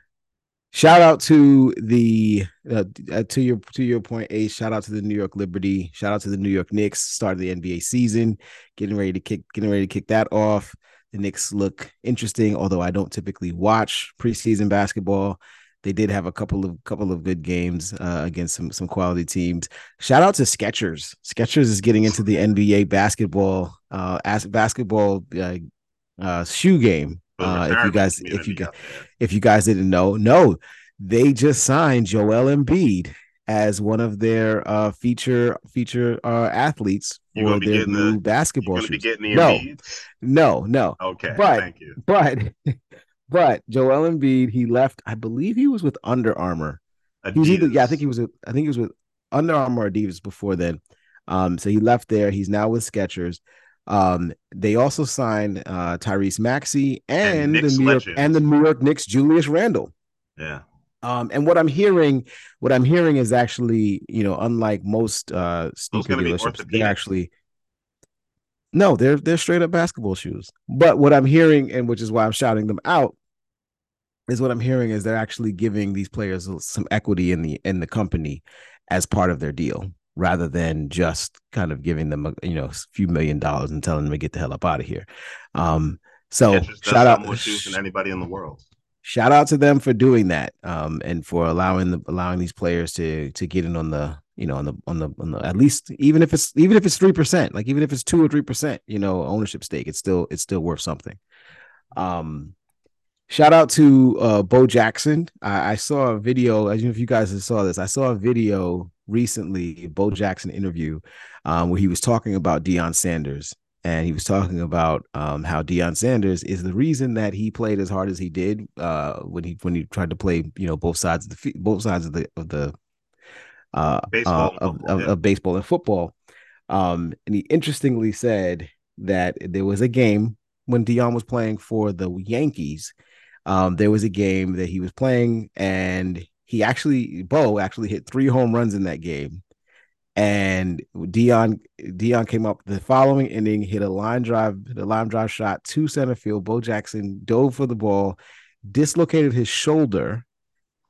shout out to the uh, uh, to your to your point a shout out to the new york liberty shout out to the new york knicks start of the nba season getting ready to kick getting ready to kick that off the knicks look interesting although i don't typically watch preseason basketball they did have a couple of couple of good games uh, against some some quality teams. Shout out to Skechers. Skechers is getting into the NBA basketball uh as basketball uh, uh shoe game uh, if you guys, if you guys, if you guys didn't know, no, they just signed Joel Embiid as one of their uh, feature feature uh, athletes for their new the, basketball shoes. no, no, no. Okay, but, thank you. But but Joel Embiid, he left. I believe he was with Under Armour. He was either yeah, I think he was. I think he was with Under Armour Adidas before then. Um, so he left there. He's now with Skechers. Um, they also signed uh, Tyrese Maxey and, and the New York and the New York Knicks Julius Randle. Yeah. Um, and what I'm hearing, what I'm hearing is actually, you know, unlike most uh sneaker dealerships, they actually no, they're they're straight up basketball shoes. But what I'm hearing, and which is why I'm shouting them out, is what I'm hearing is they're actually giving these players some equity in the in the company as part of their deal rather than just kind of giving them a you know a few million dollars and telling them to get the hell up out of here. Um, so shout out more shoes than anybody in the world. Shout out to them for doing that um, and for allowing the allowing these players to to get in on the you know on the on the, on the at least even if it's even if it's three percent like even if it's two or three percent you know ownership stake it's still it's still worth something. Um, Shout out to uh, Bo Jackson. I, I, saw a video. I don't know if you guys saw this. I saw a video recently, Bo Jackson interview, um, where he was talking about Deion Sanders, and he was talking about um, how Deion Sanders is the reason that he played as hard as he did uh, when he when he tried to play, you know, both sides of the both sides of the of the uh, uh of, of, yeah. of, baseball and football. Um, and he interestingly said that there was a game when Deion was playing for the Yankees um, there was a game that he was playing, and he actually Bo actually hit three home runs in that game. And Deion Deion came up the following inning, hit a line drive, a line drive shot to center field. Bo Jackson dove for the ball, dislocated his shoulder,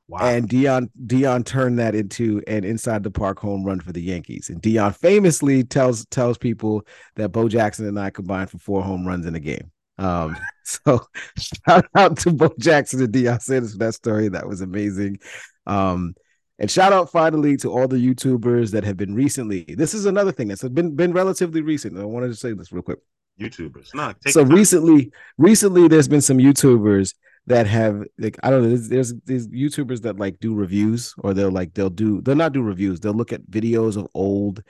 Wow. And Deion Deion turned that into an inside the park home run for the Yankees. And Deion famously tells tells people that Bo Jackson and I combined for four home runs in a game. Um, so shout out to Bo Jackson and Deion Sanders for that story. That was amazing. Um, and shout out finally to all the YouTubers that have been recently. This is another thing that's been been relatively recent. I wanted to say this real quick. YouTubers, no. so recently, recently there's been some YouTubers that have like I don't know. There's, there's these YouTubers that like do reviews, or they'll like they'll do they'll not do reviews. They'll look at videos of old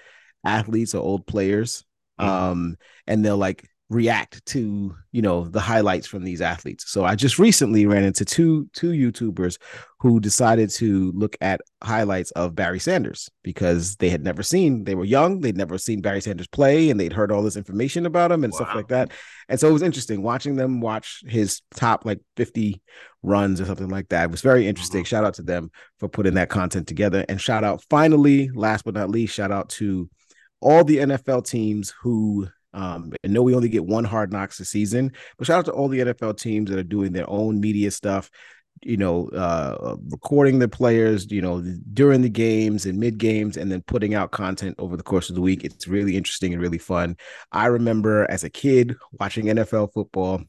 athletes or old players, mm-hmm. um, and they'll like react to you know the highlights from these athletes. So i just recently ran into two two youtubers who decided to look at highlights of barry sanders because they had never seen they were young they'd never seen barry sanders play and they'd heard all this information about him and wow. stuff like that. And so it was interesting watching them watch his top like 50 runs or something like that. It was very interesting. Mm-hmm. shout out to them for putting that content together. And shout out finally last but not least shout out to all the nfl teams who um, I know we only get one hard knocks a season, but shout out to all the NFL teams that are doing their own media stuff, you know, uh, recording the players, you know, during the games and mid games, and then putting out content over the course of the week. It's really interesting and really fun. I remember as a kid watching NFL football,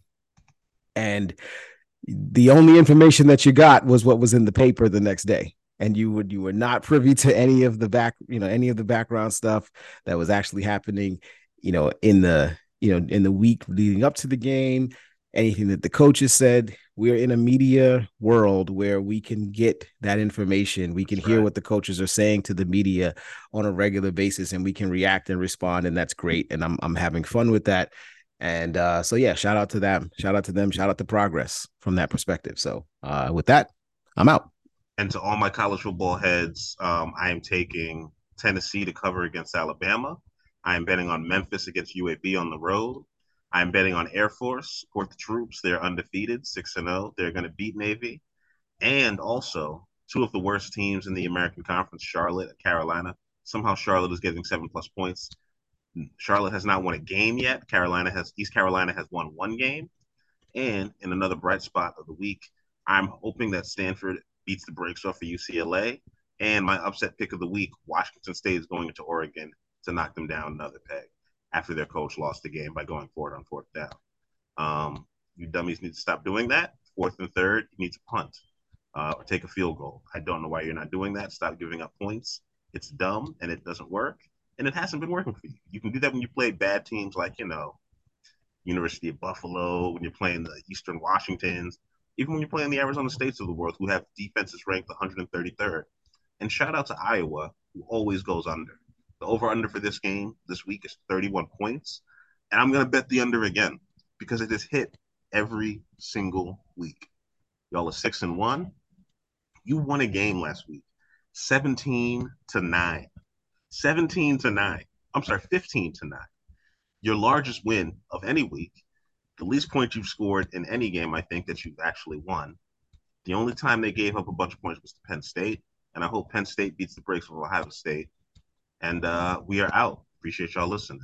and the only information that you got was what was in the paper the next day and you would you were not privy to any of the back you know any of the background stuff that was actually happening you know, in the you know in the week leading up to the game, anything that the coaches said. We're in a media world where we can get that information. We can that's hear right. what the coaches are saying to the media on a regular basis, and we can react and respond, and that's great. And I'm I'm having fun with that. And uh, so yeah, shout out to them. Shout out to them. Shout out to progress from that perspective. So uh, with that, I'm out. And to all my college football heads, um, I am taking Tennessee to cover against Alabama. I am betting on Memphis against UAB on the road. I'm betting on Air Force, support the troops. They're undefeated, 6 and 0. They're going to beat Navy. And also, two of the worst teams in the American Conference, Charlotte and Carolina. Somehow Charlotte is getting 7 plus points. Charlotte has not won a game yet. Carolina has East Carolina has won one game. And in another bright spot of the week, I'm hoping that Stanford beats the brakes off of UCLA. And my upset pick of the week, Washington State is going into Oregon to knock them down another peg after their coach lost the game by going forward on fourth down. Um, you dummies need to stop doing that. Fourth and third, you need to punt uh, or take a field goal. I don't know why you're not doing that. Stop giving up points. It's dumb and it doesn't work. And it hasn't been working for you. You can do that when you play bad teams like, you know, University of Buffalo, when you're playing the Eastern Washingtons, even when you're playing the Arizona States of the world, who have defenses ranked 133rd. And shout out to Iowa, who always goes under. The over under for this game this week is 31 points. And I'm going to bet the under again because it has hit every single week. Y'all are six and one. You won a game last week 17 to 9. 17 to 9. I'm sorry, 15 to 9. Your largest win of any week. The least points you've scored in any game, I think, that you've actually won. The only time they gave up a bunch of points was to Penn State. And I hope Penn State beats the brakes of Ohio State and uh, we are out. Appreciate y'all listening.